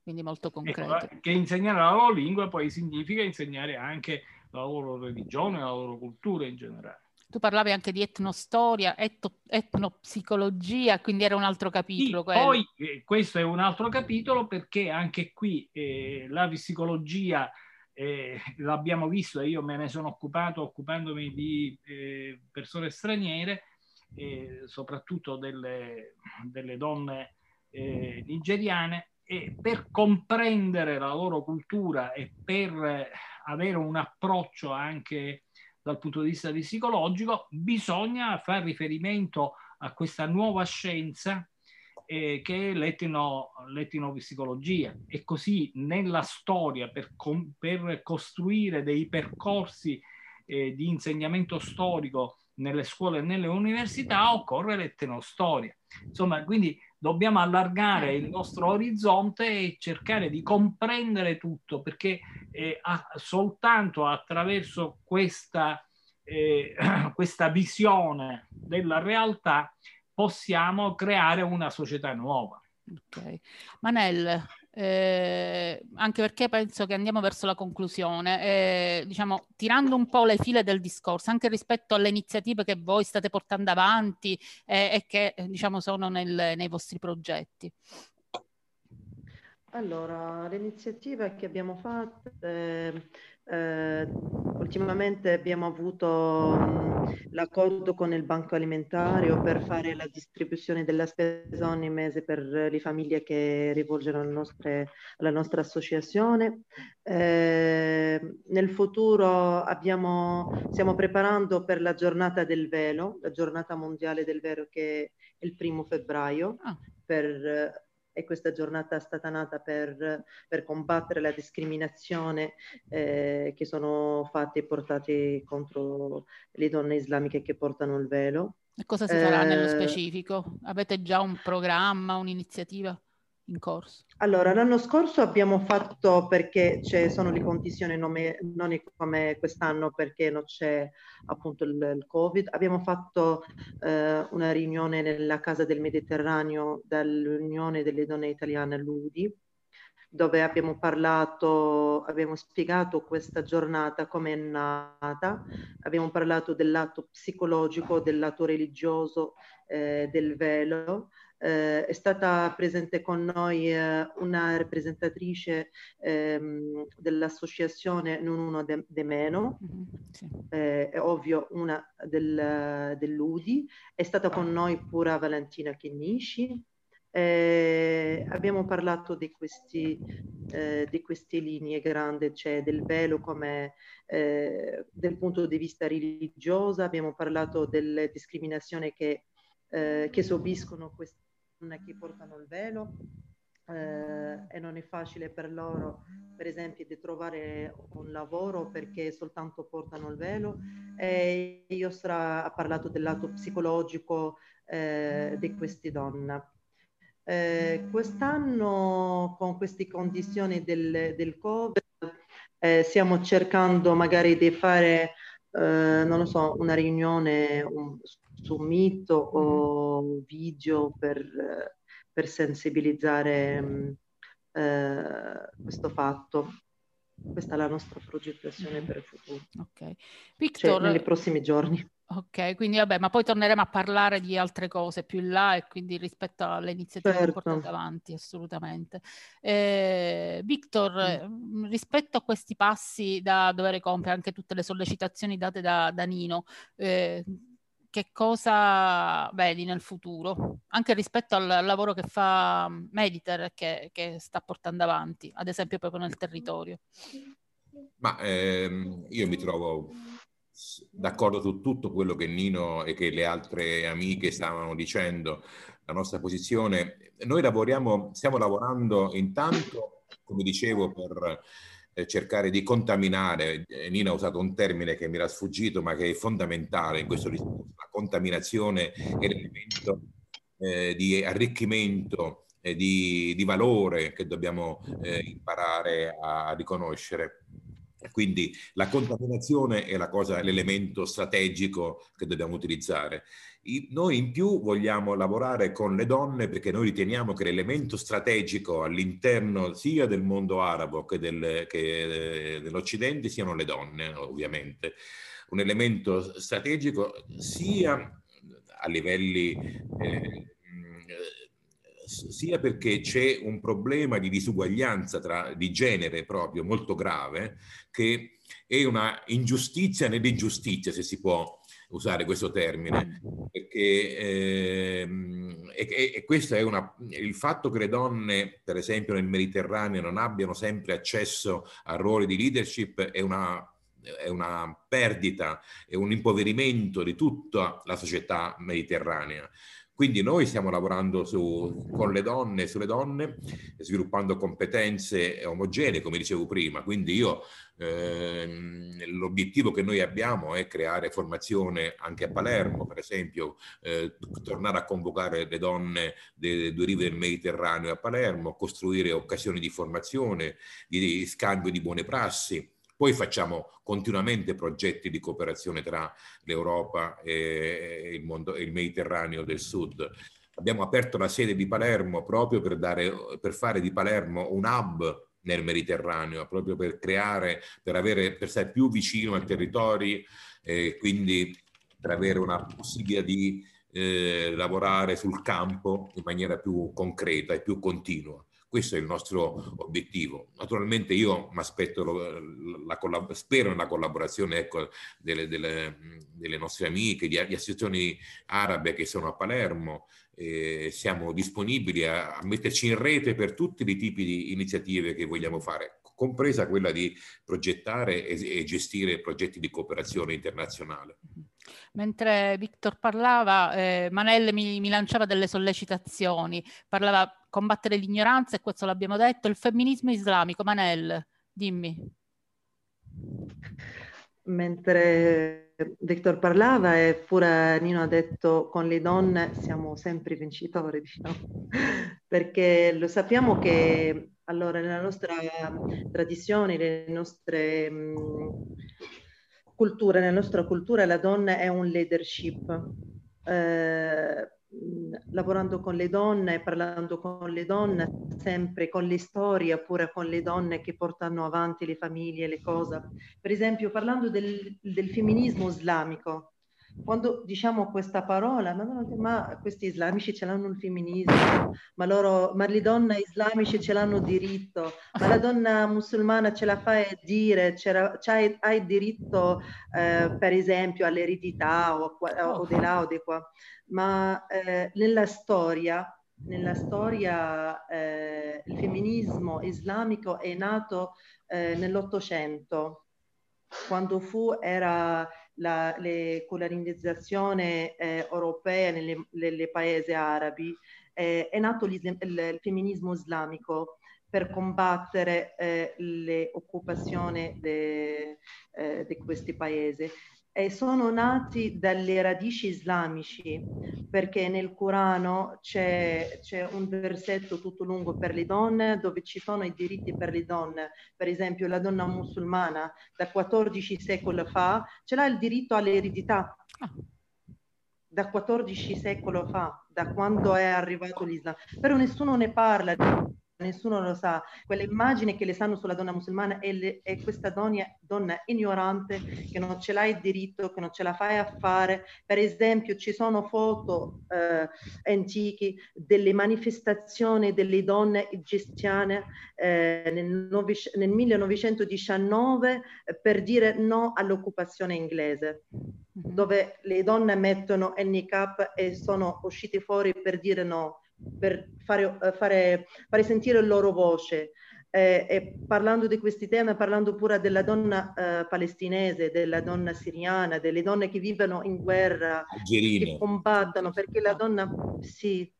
Quindi molto ecco, concreto. Ecco, che insegnare la loro lingua poi significa insegnare anche la loro religione, la loro cultura in generale. Tu parlavi anche di etnostoria, etno, etnopsicologia, quindi era un altro capitolo. Sì, poi eh, questo è un altro capitolo perché anche qui eh, la psicologia eh, l'abbiamo visto e io me ne sono occupato occupandomi di eh, persone straniere, eh, soprattutto delle, delle donne nigeriane, e per comprendere la loro cultura e per avere un approccio anche dal punto di vista psicologico, bisogna fare riferimento a questa nuova scienza eh, che è l'etno, l'etnopsicologia e così nella storia per, per costruire dei percorsi eh, di insegnamento storico nelle scuole e nelle università occorre l'etnostoria. Insomma, quindi dobbiamo allargare il nostro orizzonte e cercare di comprendere tutto, perché eh, a, soltanto attraverso questa, eh, questa visione della realtà possiamo creare una società nuova. Ok. Manel, eh, anche perché penso che andiamo verso la conclusione, eh, diciamo, tirando un po' le file del discorso, anche rispetto alle iniziative che voi state portando avanti eh, e che diciamo, sono nel, nei vostri progetti. Allora, le iniziative che abbiamo fatto eh, ultimamente abbiamo avuto mh, l'accordo con il Banco Alimentario per fare la distribuzione della spesa ogni mese per le famiglie che rivolgono nostre, alla nostra associazione. Eh, nel futuro abbiamo, stiamo preparando per la giornata del velo, la giornata mondiale del velo che è il primo febbraio, ah. per e questa giornata è stata nata per, per combattere la discriminazione eh, che sono fatte e portate contro le donne islamiche che portano il velo. E cosa si farà eh, nello specifico? Avete già un programma, un'iniziativa? In corso? Allora, l'anno scorso abbiamo fatto, perché ci sono le condizioni non è come quest'anno perché non c'è appunto il, il Covid, abbiamo fatto eh, una riunione nella Casa del Mediterraneo dall'Unione delle Donne Italiane Ludi, dove abbiamo parlato, abbiamo spiegato questa giornata come è nata, abbiamo parlato del lato psicologico, del lato religioso, eh, del velo, eh, è stata presente con noi eh, una rappresentatrice ehm, dell'associazione Non Uno de, de Meno, mm-hmm, sì. eh, è ovvio una del, dell'UDI, è stata con noi pure Valentina Chennisci, eh, abbiamo parlato di, questi, eh, di, queste linee grandi, cioè del velo come eh, dal punto di vista religioso, abbiamo parlato della discriminazione che, eh, che subiscono queste donne che portano il velo eh, e non è facile per loro, per esempio, di trovare un lavoro perché soltanto portano il velo. E io ho parlato del lato psicologico eh, di queste donne. Eh, quest'anno, con queste condizioni del, del Covid, eh, stiamo cercando magari di fare, eh, non lo so, una riunione un, su Meet o video per, per sensibilizzare mm, eh, questo fatto. Questa è la nostra progettazione per il futuro. Ok. Victor, cioè, nei prossimi giorni. Ok, quindi vabbè, ma poi torneremo a parlare di altre cose più in là e quindi rispetto alle iniziative certo. portate avanti, assolutamente. Eh, Victor, mm. rispetto a questi passi da dover compiere, anche tutte le sollecitazioni date da, da Nino, eh, che cosa vedi nel futuro, anche rispetto al, lavoro che fa Mediter che, che, sta portando avanti, ad esempio proprio nel territorio? Ma ehm, io mi trovo d'accordo su tutto quello che Nino e che le altre amiche stavano dicendo, la nostra posizione. Noi lavoriamo, stiamo lavorando intanto, come dicevo, per cercare di contaminare. Eh, Nino ha usato un termine che mi era sfuggito, ma che è fondamentale in questo discorso. La contaminazione è l'elemento eh, di arricchimento e di, di, valore che dobbiamo eh, imparare a riconoscere. Quindi la contaminazione è cosa, l'elemento strategico che dobbiamo utilizzare. Noi in più vogliamo lavorare con le donne perché noi riteniamo che l'elemento strategico all'interno sia del mondo arabo che, del, che dell'Occidente siano le donne, ovviamente. Un elemento strategico sia a livelli eh, sia perché c'è un problema di disuguaglianza tra, di genere proprio molto grave, che è una ingiustizia nell'ingiustizia, se si può usare questo termine, perché eh, e, e, questo è una, il fatto che le donne, per esempio nel Mediterraneo, non abbiano sempre accesso a ruoli di leadership è una è una perdita, è un impoverimento di tutta la società mediterranea. Quindi noi stiamo lavorando su, con le donne, sulle donne, sviluppando competenze omogenee, come dicevo prima. Quindi io eh, l'obiettivo che noi abbiamo è creare formazione anche a Palermo, per esempio, eh, tornare a convocare le donne delle due rive del Mediterraneo a Palermo, costruire occasioni di formazione, di scambio di buone prassi poi facciamo continuamente progetti di cooperazione tra l'Europa e il, mondo, il Mediterraneo del Sud. Abbiamo aperto la sede di Palermo proprio per, dare, per fare di Palermo un hub nel Mediterraneo, proprio per creare, per, avere, per stare più vicino ai territori e quindi per avere una possibilità di eh, lavorare sul campo in maniera più concreta e più continua. Questo è il nostro obiettivo. Naturalmente io mi aspetto, spero nella collaborazione ecco, delle, delle, delle, nostre amiche, di, di, associazioni arabe che sono a Palermo. Eh, siamo disponibili a, a metterci in rete per tutti i tipi di iniziative che vogliamo fare compresa quella di progettare e, gestire progetti di cooperazione internazionale. Mentre Victor parlava, eh, Manelle mi, mi, lanciava delle sollecitazioni, parlava combattere l'ignoranza e questo l'abbiamo detto, il femminismo islamico. Manelle, dimmi. Mentre Victor parlava e pure Nino ha detto con le donne siamo sempre vincitori, diciamo, perché lo sappiamo che allora, nella nostra tradizione, nelle nostre mh, culture, nella nostra cultura la donna è un leadership. Eh, lavorando con le donne, parlando con le donne, sempre con le storie, oppure con le donne che portano avanti le famiglie, le cose. Per esempio, parlando del, del femminismo islamico, quando diciamo questa parola, ma, ma, questi islamici ce l'hanno il femminismo, ma, loro, ma le donne islamiche ce l'hanno diritto, ma la donna musulmana ce la fai dire, c'hai, hai il diritto eh, per esempio all'eredità o, o di là o di qua, ma eh, nella storia nella storia eh, il femminismo islamico è nato eh, nell'Ottocento, quando fu, era la le colonizzazione eh, europea nelle, paesi arabi, eh, è nato il, il, femminismo islamico per combattere eh, le occupazioni eh, di questi paesi e sono nati dalle radici islamici, perché nel Corano c'è, c'è, un versetto tutto lungo per le donne dove ci sono i diritti per le donne. Per esempio la donna musulmana da 14 secoli fa ce l'ha il diritto all'eredità. Da 14 secoli fa, da quando è arrivato l'Islam. Però nessuno ne parla nessuno lo sa, quelle immagini che le sanno sulla donna musulmana è, le, è questa donna, donna, ignorante che non ce l'hai diritto, che non ce la fai a fare. Per esempio ci sono foto eh, antiche delle manifestazioni delle donne egiziane eh, nel, nel, 1919 eh, per dire no all'occupazione inglese, mm-hmm. dove le donne mettono il niqab e sono uscite fuori per dire no per fare, eh, fare, fare sentire la loro voce. Eh, e parlando di questi temi, parlando pure della donna eh, palestinese, della donna siriana, delle donne che vivono in guerra, Algerine. che combattono, perché la donna, sì,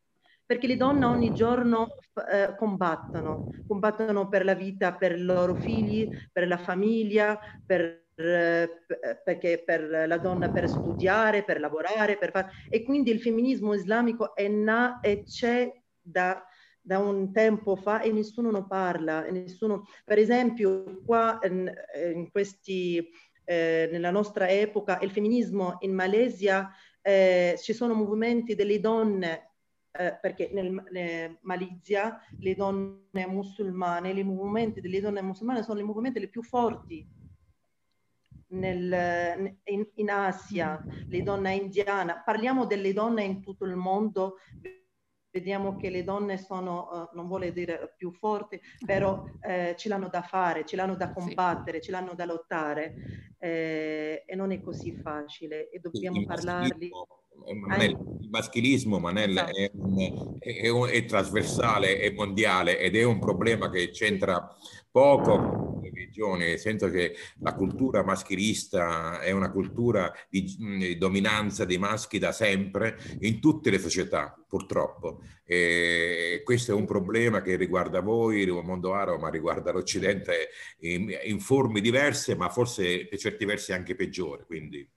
perché le donne ogni giorno eh, combattono, combattono per la vita, per i loro figli, per la famiglia, per perché per la donna per studiare, per lavorare, per fare... e quindi il femminismo islamico è na- e c'è da, da, un tempo fa e nessuno ne parla. Nessuno... Per esempio, qua in, in questi, eh, nella nostra epoca, il femminismo in Malesia eh, ci sono movimenti delle donne eh, perché nel, nel Malizia le donne musulmane, i movimenti delle donne musulmane sono i movimenti più forti nel, in, in, Asia, le donne indiane, parliamo delle donne in tutto il mondo, vediamo che le donne sono, uh, non vuole dire più forti, però eh, ce l'hanno da fare, ce l'hanno da combattere, sì. ce l'hanno da lottare eh, e non è così facile e dobbiamo il parlarli. Manel, il maschilismo Manel, è, un, è, un, è, trasversale, è mondiale ed è un problema che c'entra poco religioni, nel senso che la cultura maschilista è una cultura di, di dominanza dei maschi da sempre in tutte le società, purtroppo. E questo è un problema che riguarda voi, il mondo arabo, ma riguarda l'Occidente in, in forme diverse, ma forse per certi versi anche peggiori. Quindi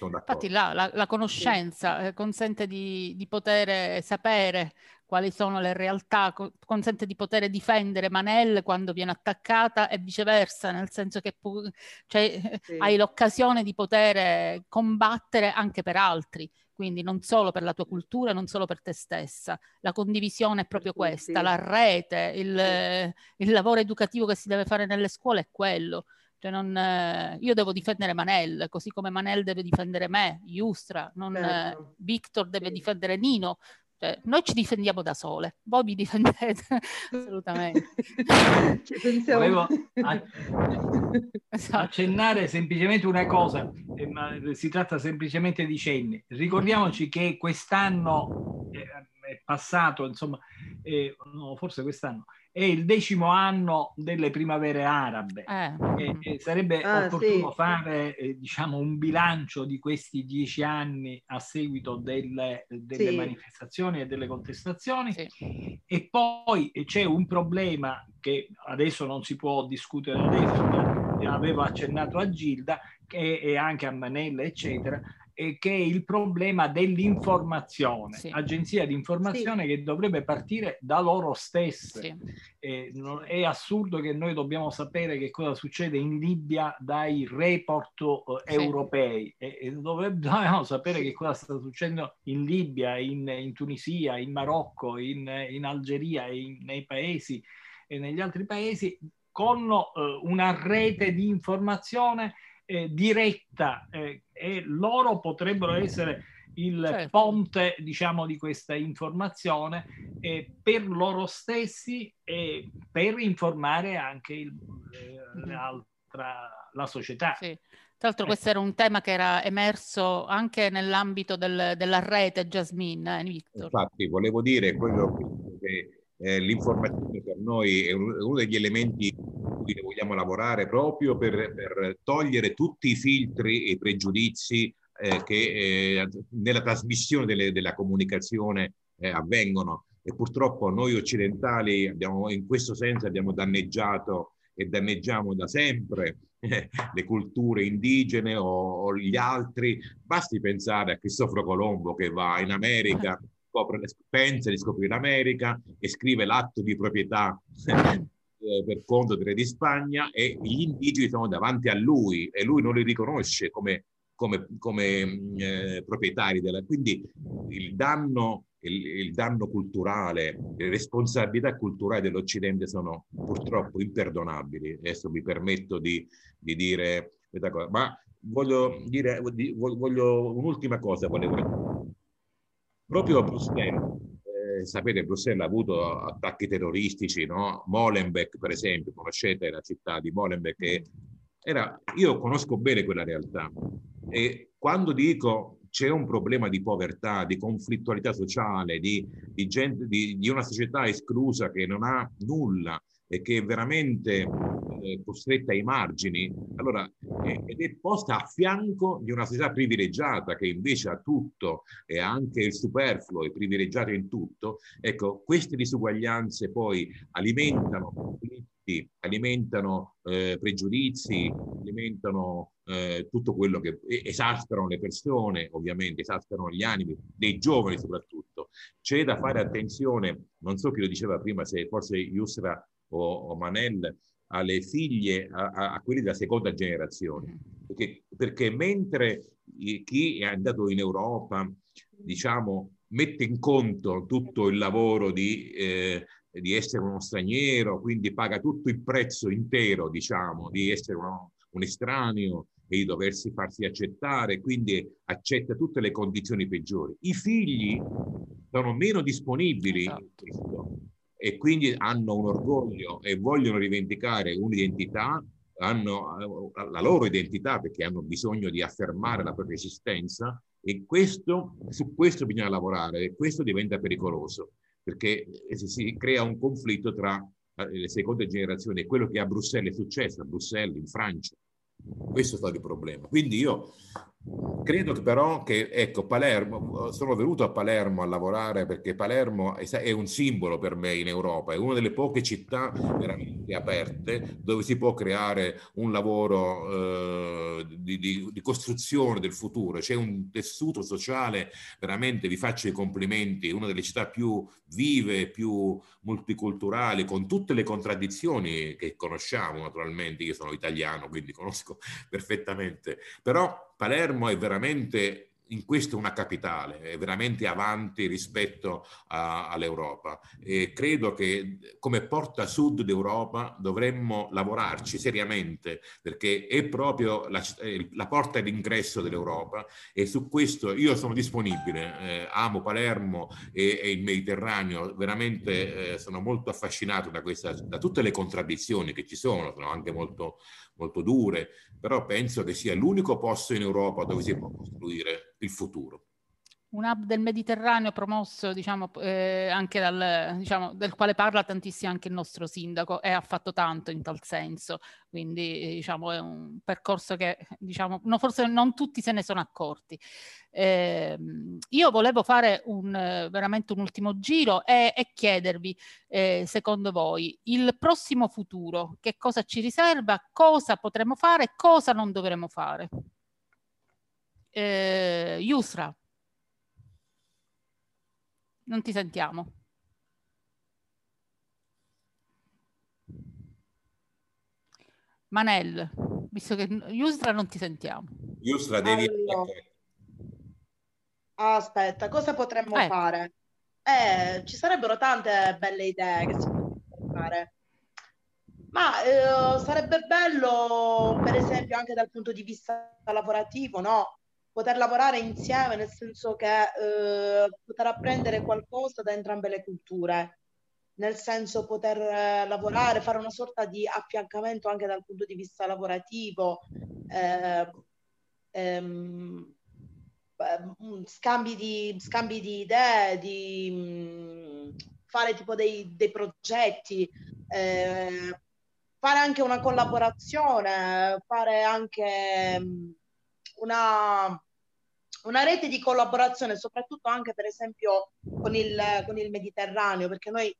Infatti la, la, la conoscenza eh, consente di, di, poter sapere quali sono le realtà, co- consente di poter difendere Manel quando viene attaccata e viceversa, nel senso che pu- cioè, sì. hai l'occasione di poter combattere anche per altri quindi non solo per la tua cultura, non solo per te stessa. La condivisione è proprio questa, la rete, il, il, lavoro educativo che si deve fare nelle scuole è quello. Cioè non, io devo difendere Manel, così come Manel deve difendere me, Yustra, non, certo. Victor deve sì. difendere Nino. Cioè, noi ci difendiamo da sole, voi vi difendete assolutamente. Volevo esatto. accennare semplicemente una cosa, eh, ma si tratta semplicemente di cenni. Ricordiamoci che quest'anno eh, è passato, insomma, eh, no, forse quest'anno, è il decimo anno delle primavere arabe eh. e, e sarebbe ah, opportuno sì. fare eh, diciamo un bilancio di questi dieci anni a seguito delle, delle sì. manifestazioni e delle contestazioni sì. e poi c'è un problema che adesso non si può discutere adesso ma avevo accennato a Gilda che, e anche a Manella eccetera eh, che è il problema dell'informazione, sì. agenzia di informazione sì. che dovrebbe partire da loro stesse. Sì. Eh, non, è assurdo che noi dobbiamo sapere che cosa succede in Libia dai report eh, europei e, dobbiamo sapere che cosa sta succedendo in Libia, in, in Tunisia, in Marocco, in, in Algeria, in, nei paesi e negli altri paesi con eh, una rete di informazione eh, diretta eh, e loro potrebbero essere il certo. ponte diciamo di questa informazione eh, per loro stessi e per informare anche il, eh, l'altra, la società. Sì. Tra l'altro questo era un tema che era emerso anche nell'ambito del, della rete Jasmine, eh, Victor. Infatti volevo dire quello che eh, l'informazione per noi è uno degli elementi cui vogliamo lavorare proprio per, per, togliere tutti i filtri e i pregiudizi eh, che eh, nella trasmissione delle, della comunicazione eh, avvengono. E purtroppo noi occidentali abbiamo, in questo senso abbiamo danneggiato e danneggiamo da sempre eh, le culture indigene o, o, gli altri. Basti pensare a Cristoforo Colombo che va in America scopre, pensa di scoprire l'America e scrive l'atto di proprietà per conto del re di Spagna e gli indigeni sono davanti a lui e lui non li riconosce come, come, come eh, proprietari della... Quindi il danno il, il, danno culturale, le responsabilità culturali dell'Occidente sono purtroppo imperdonabili. Adesso mi permetto di, di dire questa cosa, ma voglio dire voglio, un'ultima cosa. Volevo. Proprio a Bruxelles, eh, sapete, Bruxelles ha avuto attacchi terroristici, no? Molenbeek, per esempio, conoscete la città di Molenbeek? Era, io conosco bene quella realtà e quando dico c'è un problema di povertà, di conflittualità sociale, di, di, gente, di, di una società esclusa che non ha nulla e che è veramente eh, costretta ai margini, allora, eh, ed è posta a fianco di una società privilegiata che invece ha tutto e ha anche il superfluo, è privilegiata in tutto, ecco, queste disuguaglianze poi alimentano conflitti, alimentano eh, pregiudizi, alimentano eh, tutto quello che esasperano le persone, ovviamente esasperano gli animi, dei giovani soprattutto. C'è da fare attenzione, non so chi lo diceva prima, se forse Yusra o, o Manel, alle figlie, a, a, quelli della seconda generazione. Perché, perché mentre chi è andato in Europa, diciamo, mette in conto tutto il lavoro di, eh, di essere uno straniero, quindi paga tutto il prezzo intero, diciamo, di essere uno, un estraneo, e di doversi farsi accettare, quindi accetta tutte le condizioni peggiori. I figli sono meno disponibili esatto. E quindi hanno un orgoglio e vogliono rivendicare un'identità, hanno eh, la loro identità perché hanno bisogno di affermare la propria esistenza e questo, su questo bisogna lavorare e questo diventa pericoloso perché si crea un conflitto tra eh, le seconde generazioni, quello che a Bruxelles è successo, a Bruxelles, in Francia, questo è stato il problema. Quindi io Credo però che, ecco, Palermo, sono venuto a Palermo a lavorare perché Palermo è, è, un simbolo per me in Europa, è una delle poche città veramente aperte dove si può creare un lavoro eh, di, di, di, costruzione del futuro, c'è un tessuto sociale veramente, vi faccio i complimenti, una delle città più vive, più multiculturali, con tutte le contraddizioni che conosciamo naturalmente, io sono italiano quindi conosco perfettamente, però Palermo è veramente in questo una capitale, è veramente avanti rispetto a, all'Europa. E credo che come porta sud d'Europa dovremmo lavorarci seriamente perché è proprio la, la porta d'ingresso dell'Europa e su questo io sono disponibile, eh, amo Palermo e, e, il Mediterraneo, veramente eh, sono molto affascinato da, questa, da tutte le contraddizioni che ci sono, sono anche molto molto dure, però penso che sia l'unico posto in Europa dove si può costruire il futuro un hub del Mediterraneo promosso, diciamo, eh, anche dal, diciamo, del quale parla tantissimo anche il nostro sindaco e ha fatto tanto in tal senso. Quindi, eh, diciamo, è un percorso che, diciamo, no, forse non tutti se ne sono accorti. Eh, io volevo fare un, veramente un ultimo giro e, e chiedervi, eh, secondo voi, il prossimo futuro, che cosa ci riserva, cosa potremo fare, cosa non dovremo fare. Eh, Yusra. Non ti sentiamo. Manel, visto che Yusra non ti sentiamo. Yusra devi... Allora. Aspetta, cosa potremmo eh. fare? Eh, ci sarebbero tante belle idee che si possono fare. Ma eh, sarebbe bello, per esempio, anche dal punto di vista lavorativo, no? Poter lavorare insieme, nel senso che eh, poter apprendere qualcosa da entrambe le culture, nel senso poter eh, lavorare, fare una sorta di affiancamento anche dal punto di vista lavorativo, eh, ehm, scambi, di, scambi di idee, di mh, mm, fare tipo dei, dei progetti, eh, fare anche una collaborazione, fare anche mh, mm, una, una rete di collaborazione, soprattutto anche per esempio con il, con il Mediterraneo, perché noi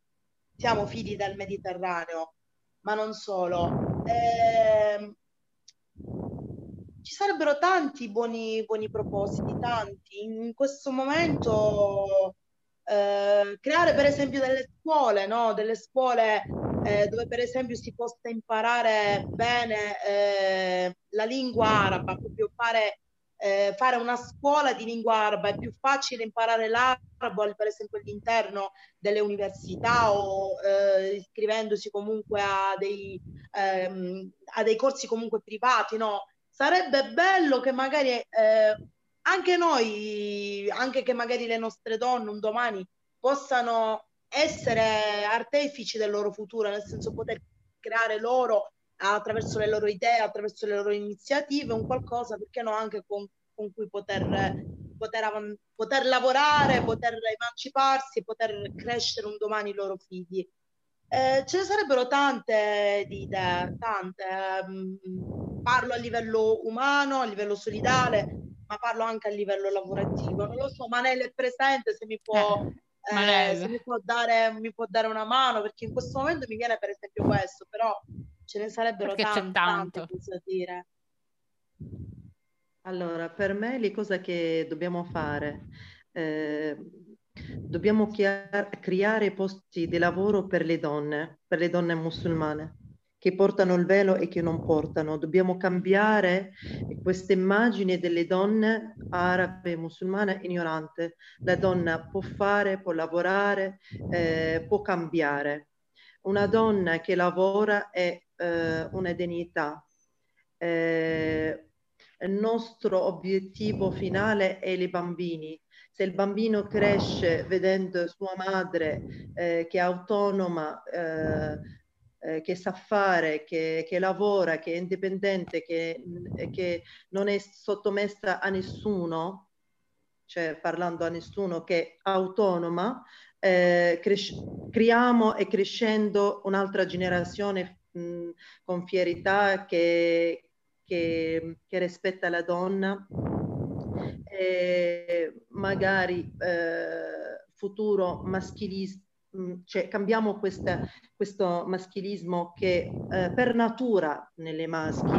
siamo figli del Mediterraneo, ma non solo. Eh, ci sarebbero tanti buoni, buoni propositi, tanti. In questo momento eh, creare per esempio delle scuole, no? delle scuole eh, dove per esempio si possa imparare bene eh, la lingua araba, proprio fare eh, fare una scuola di lingua araba, è più facile imparare l'arabo per esempio all'interno delle università o eh, iscrivendosi comunque a dei, ehm, a dei corsi comunque privati, no? Sarebbe bello che magari eh, anche noi, anche che magari le nostre donne un domani possano essere artefici del loro futuro, nel senso poter creare loro attraverso le loro idee, attraverso le loro iniziative, un qualcosa, perché no, anche con, con cui poter, poter, poter, lavorare, poter emanciparsi, poter crescere un domani i loro figli. Eh, ce ne sarebbero tante di idee, tante. Mm, parlo a livello umano, a livello solidale, ma parlo anche a livello lavorativo. Non lo so, Manele è presente, se mi può... Eh. Eh, se mi può, dare, mi può dare una mano perché in questo momento mi viene per esempio questo però Ce ne sarebbero tante, tante cose dire. Allora, per me le cose che dobbiamo fare, eh, dobbiamo creare posti di lavoro per le donne, per le donne musulmane che portano il velo e che non portano. Dobbiamo cambiare questa immagine delle donne arabe musulmane ignorante. La donna può fare, può lavorare, eh, può cambiare. Una donna che lavora è eh, una dignità. Eh, il nostro obiettivo finale è i bambini. Se il bambino cresce vedendo sua madre eh, che è autonoma, eh, eh, che sa fare, che, che, lavora, che è indipendente, che, che non è sottomessa a nessuno, cioè parlando a nessuno, che è autonoma, eh, cres- creiamo e crescendo un'altra generazione mh, con fierità che, che, che, rispetta la donna, e magari eh, futuro maschilismo cioè cambiamo questa, questo maschilismo che eh, per natura nelle maschi,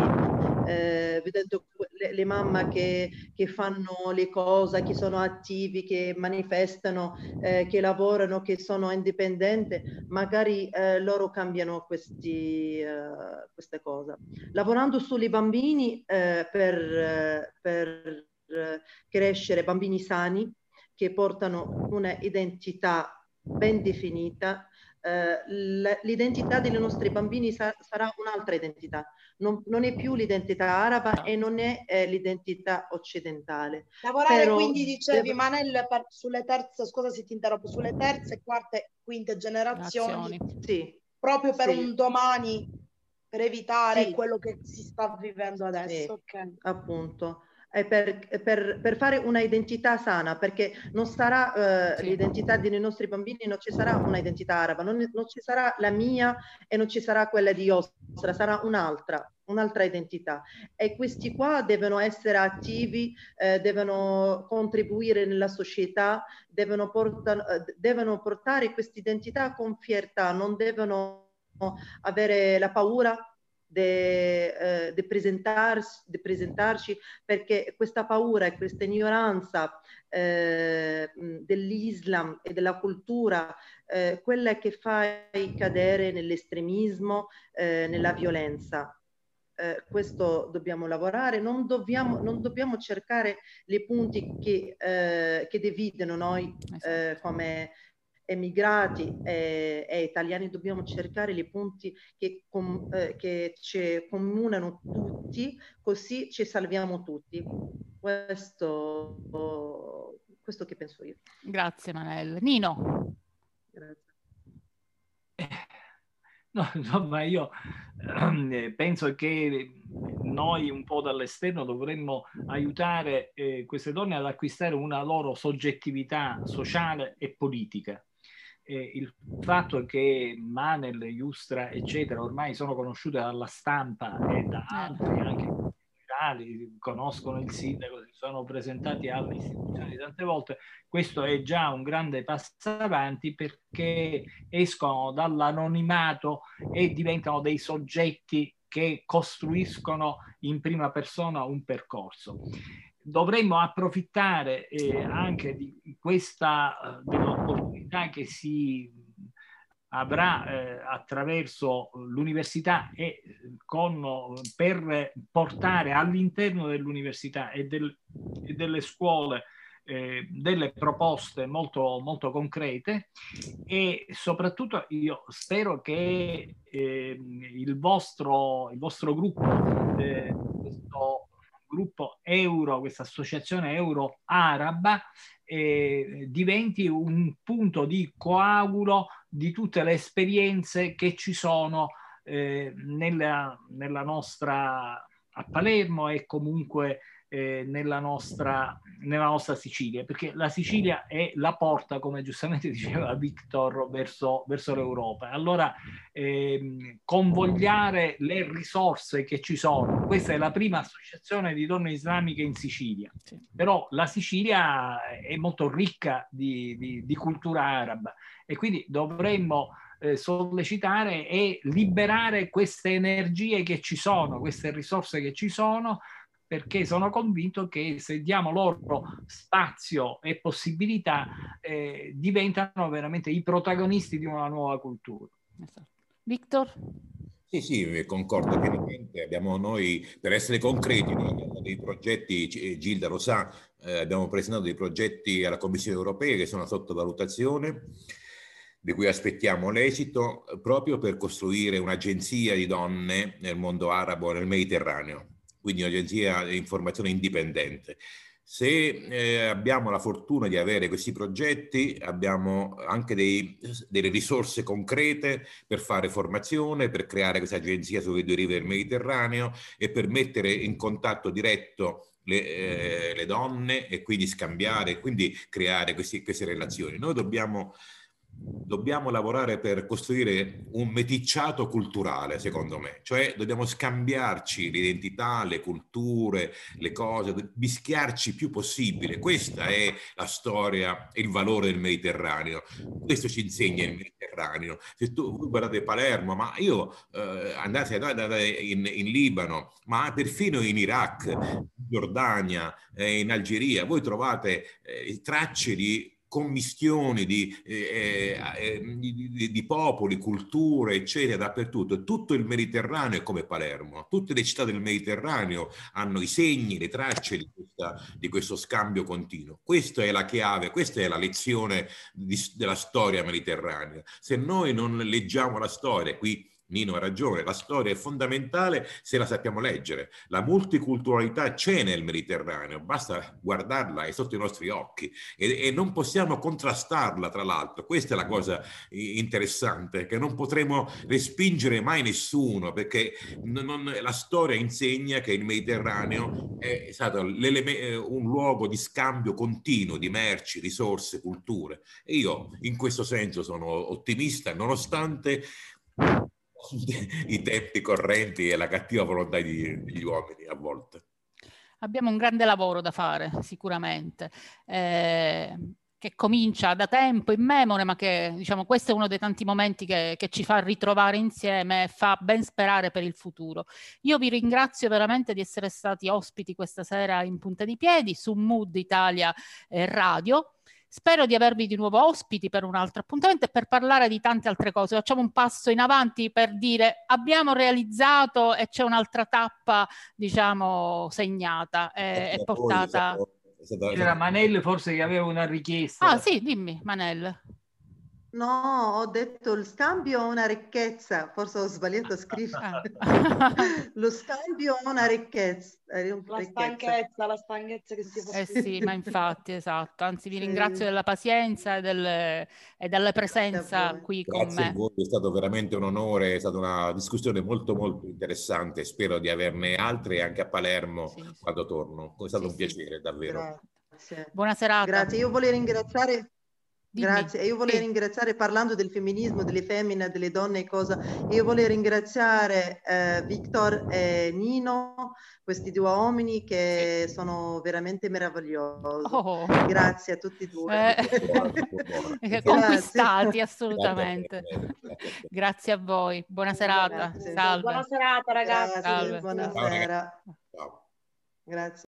eh, vedendo le, le mamme che, che, fanno le cose, che sono attivi, che manifestano, eh, che lavorano, che sono indipendenti, magari eh, loro cambiano questi, uh, queste cose. Lavorando sui bambini eh, per, per crescere bambini sani che portano una identità ben definita, eh, l'identità dei nostri bambini sa- sarà un'altra identità, non, non, è più l'identità araba e non è eh, l'identità occidentale. Lavorare Però, quindi, dicevi devo... Manel, per, sulle terze, scusa se ti interrompo, sulle terze, quarte, quinte generazioni, sì. proprio per sì. un domani, per evitare sì. quello che si sta vivendo adesso. Okay. Appunto per, per, per, fare una identità sana, perché non sarà eh, sì. l'identità dei nostri bambini, non ci sarà una identità araba, non, non, ci sarà la mia e non ci sarà quella di Ostra, sarà un'altra, un'altra identità. E questi qua devono essere attivi, eh, devono contribuire nella società, devono, porta, devono portare questa identità con fiertà, non devono avere la paura di eh, presentarci, presentarci, perché questa paura e questa ignoranza eh, dell'Islam e della cultura, eh, quella che fa cadere nell'estremismo, eh, nella violenza. Eh, questo dobbiamo lavorare, non dobbiamo, non dobbiamo cercare i punti che, eh, che dividono noi esatto. come emigrati e, e, italiani dobbiamo cercare i punti che, com, eh, che ci comunano tutti, così ci salviamo tutti. Questo, questo che penso io. Grazie Manel. Nino. Grazie. No, insomma, io eh, penso che noi un po' dall'esterno dovremmo aiutare eh, queste donne ad acquistare una loro soggettività sociale e politica eh, il fatto che Manel, Iustra, eccetera, ormai sono conosciute dalla stampa e da altri, anche generali, conoscono il sindaco, si sono presentati alle istituzioni tante volte, questo è già un grande passo avanti perché escono dall'anonimato e diventano dei soggetti che costruiscono in prima persona un percorso dovremmo approfittare eh, anche di questa uh, dell'opportunità che si avrà eh, attraverso l'università e con, per portare all'interno dell'università e, del, e delle scuole eh, delle proposte molto, molto concrete. E soprattutto io spero che eh, il, vostro, il vostro gruppo, eh, questo gruppo euro, questa associazione euro araba, eh, diventi un punto di coagulo di tutte le esperienze che ci sono eh, nella, nella nostra a Palermo e comunque eh, nella, nostra, nella nostra Sicilia, perché la Sicilia è la porta, come giustamente diceva Victor, verso, verso l'Europa. Allora, ehm, convogliare le risorse che ci sono, questa è la prima associazione di donne islamiche in Sicilia, però la Sicilia è molto ricca di, di, di cultura araba e quindi dovremmo eh, sollecitare e liberare queste energie che ci sono, queste risorse che ci sono, perché sono convinto che se diamo loro spazio e possibilità eh, diventano veramente i protagonisti di una nuova cultura. Esatto. Victor? Sì, sì, concordo pienamente. Abbiamo noi, per essere concreti, noi abbiamo dei progetti, eh, Gilda lo sa, eh, abbiamo presentato dei progetti alla Commissione europea che sono sotto valutazione, di cui aspettiamo l'esito, proprio per costruire un'agenzia di donne nel mondo arabo, nel Mediterraneo quindi un'agenzia di informazione indipendente. Se eh, abbiamo la fortuna di avere questi progetti, abbiamo anche dei, delle risorse concrete per fare formazione, per creare questa agenzia sulle due rive del Mediterraneo e per mettere in contatto diretto le, eh, le donne e quindi scambiare, quindi creare questi, queste relazioni. Noi dobbiamo dobbiamo lavorare per costruire un meticciato culturale, secondo me, cioè dobbiamo scambiarci l'identità, le culture, le cose, mischiarci più possibile. Questa è la storia e il valore del Mediterraneo. Questo ci insegna il Mediterraneo. Se tu guardate Palermo, ma io eh, andate, andate in, in, Libano, ma perfino in Iraq, in Giordania, eh, in Algeria, voi trovate eh, tracce di commistioni di, eh, eh, eh, di, di, popoli, culture, eccetera, dappertutto. Tutto il Mediterraneo è come Palermo. Tutte le città del Mediterraneo hanno i segni, le tracce di, questa, di questo scambio continuo. Questa è la chiave, questa è la lezione della storia mediterranea. Se noi non leggiamo la storia, qui Nino ha ragione, la storia è fondamentale se la sappiamo leggere. La multiculturalità c'è nel Mediterraneo, basta guardarla, è sotto i nostri occhi e, e non possiamo contrastarla tra l'altro. Questa è la cosa interessante, che non potremo respingere mai nessuno, perché non, la storia insegna che il Mediterraneo è stato un luogo di scambio continuo di merci, risorse, culture. E io in questo senso sono ottimista, nonostante i tempi correnti e la cattiva volontà degli uomini a volte. Abbiamo un grande lavoro da fare, sicuramente. Eh, che comincia da tempo, in memore, ma che diciamo questo è uno dei tanti momenti che, che, ci fa ritrovare insieme e fa ben sperare per il futuro. Io vi ringrazio veramente di essere stati ospiti questa sera in Punta di Piedi su Mood Italia eh, Radio. Spero di avervi di nuovo ospiti per un altro appuntamento e per parlare di tante altre cose. Facciamo un passo in avanti per dire abbiamo realizzato e c'è un'altra tappa, diciamo, segnata e, portata. Era Manel forse che aveva una richiesta. Ah sì, dimmi Manel. No, ho detto il scambio è una ricchezza, forse ho sbagliato a scrivere. Lo scambio è una ricchezza. La stanchezza, la stanchezza che si fa. Eh sì, ma infatti, esatto. Anzi, vi ringrazio della pazienza e, del, e della presenza qui Grazie con me. Voi, è stato veramente un onore, è stata una discussione molto molto interessante. Spero di averne altre anche a Palermo sì, quando torno. È stato sì, un piacere, davvero. Grazie. Buona serata. Grazie, io volevo ringraziare Dimmi. Grazie, io volevo ringraziare, parlando del femminismo, delle femmine, delle donne e cosa, io volevo ringraziare eh, Victor e Nino, questi due uomini che sono veramente meravigliosi. Oh. Grazie a tutti e due. Eh, conquistati assolutamente. Grazie a voi, buona serata. Salve. Buona serata ragazzi. Grazie, buonasera. Ciao. Grazie.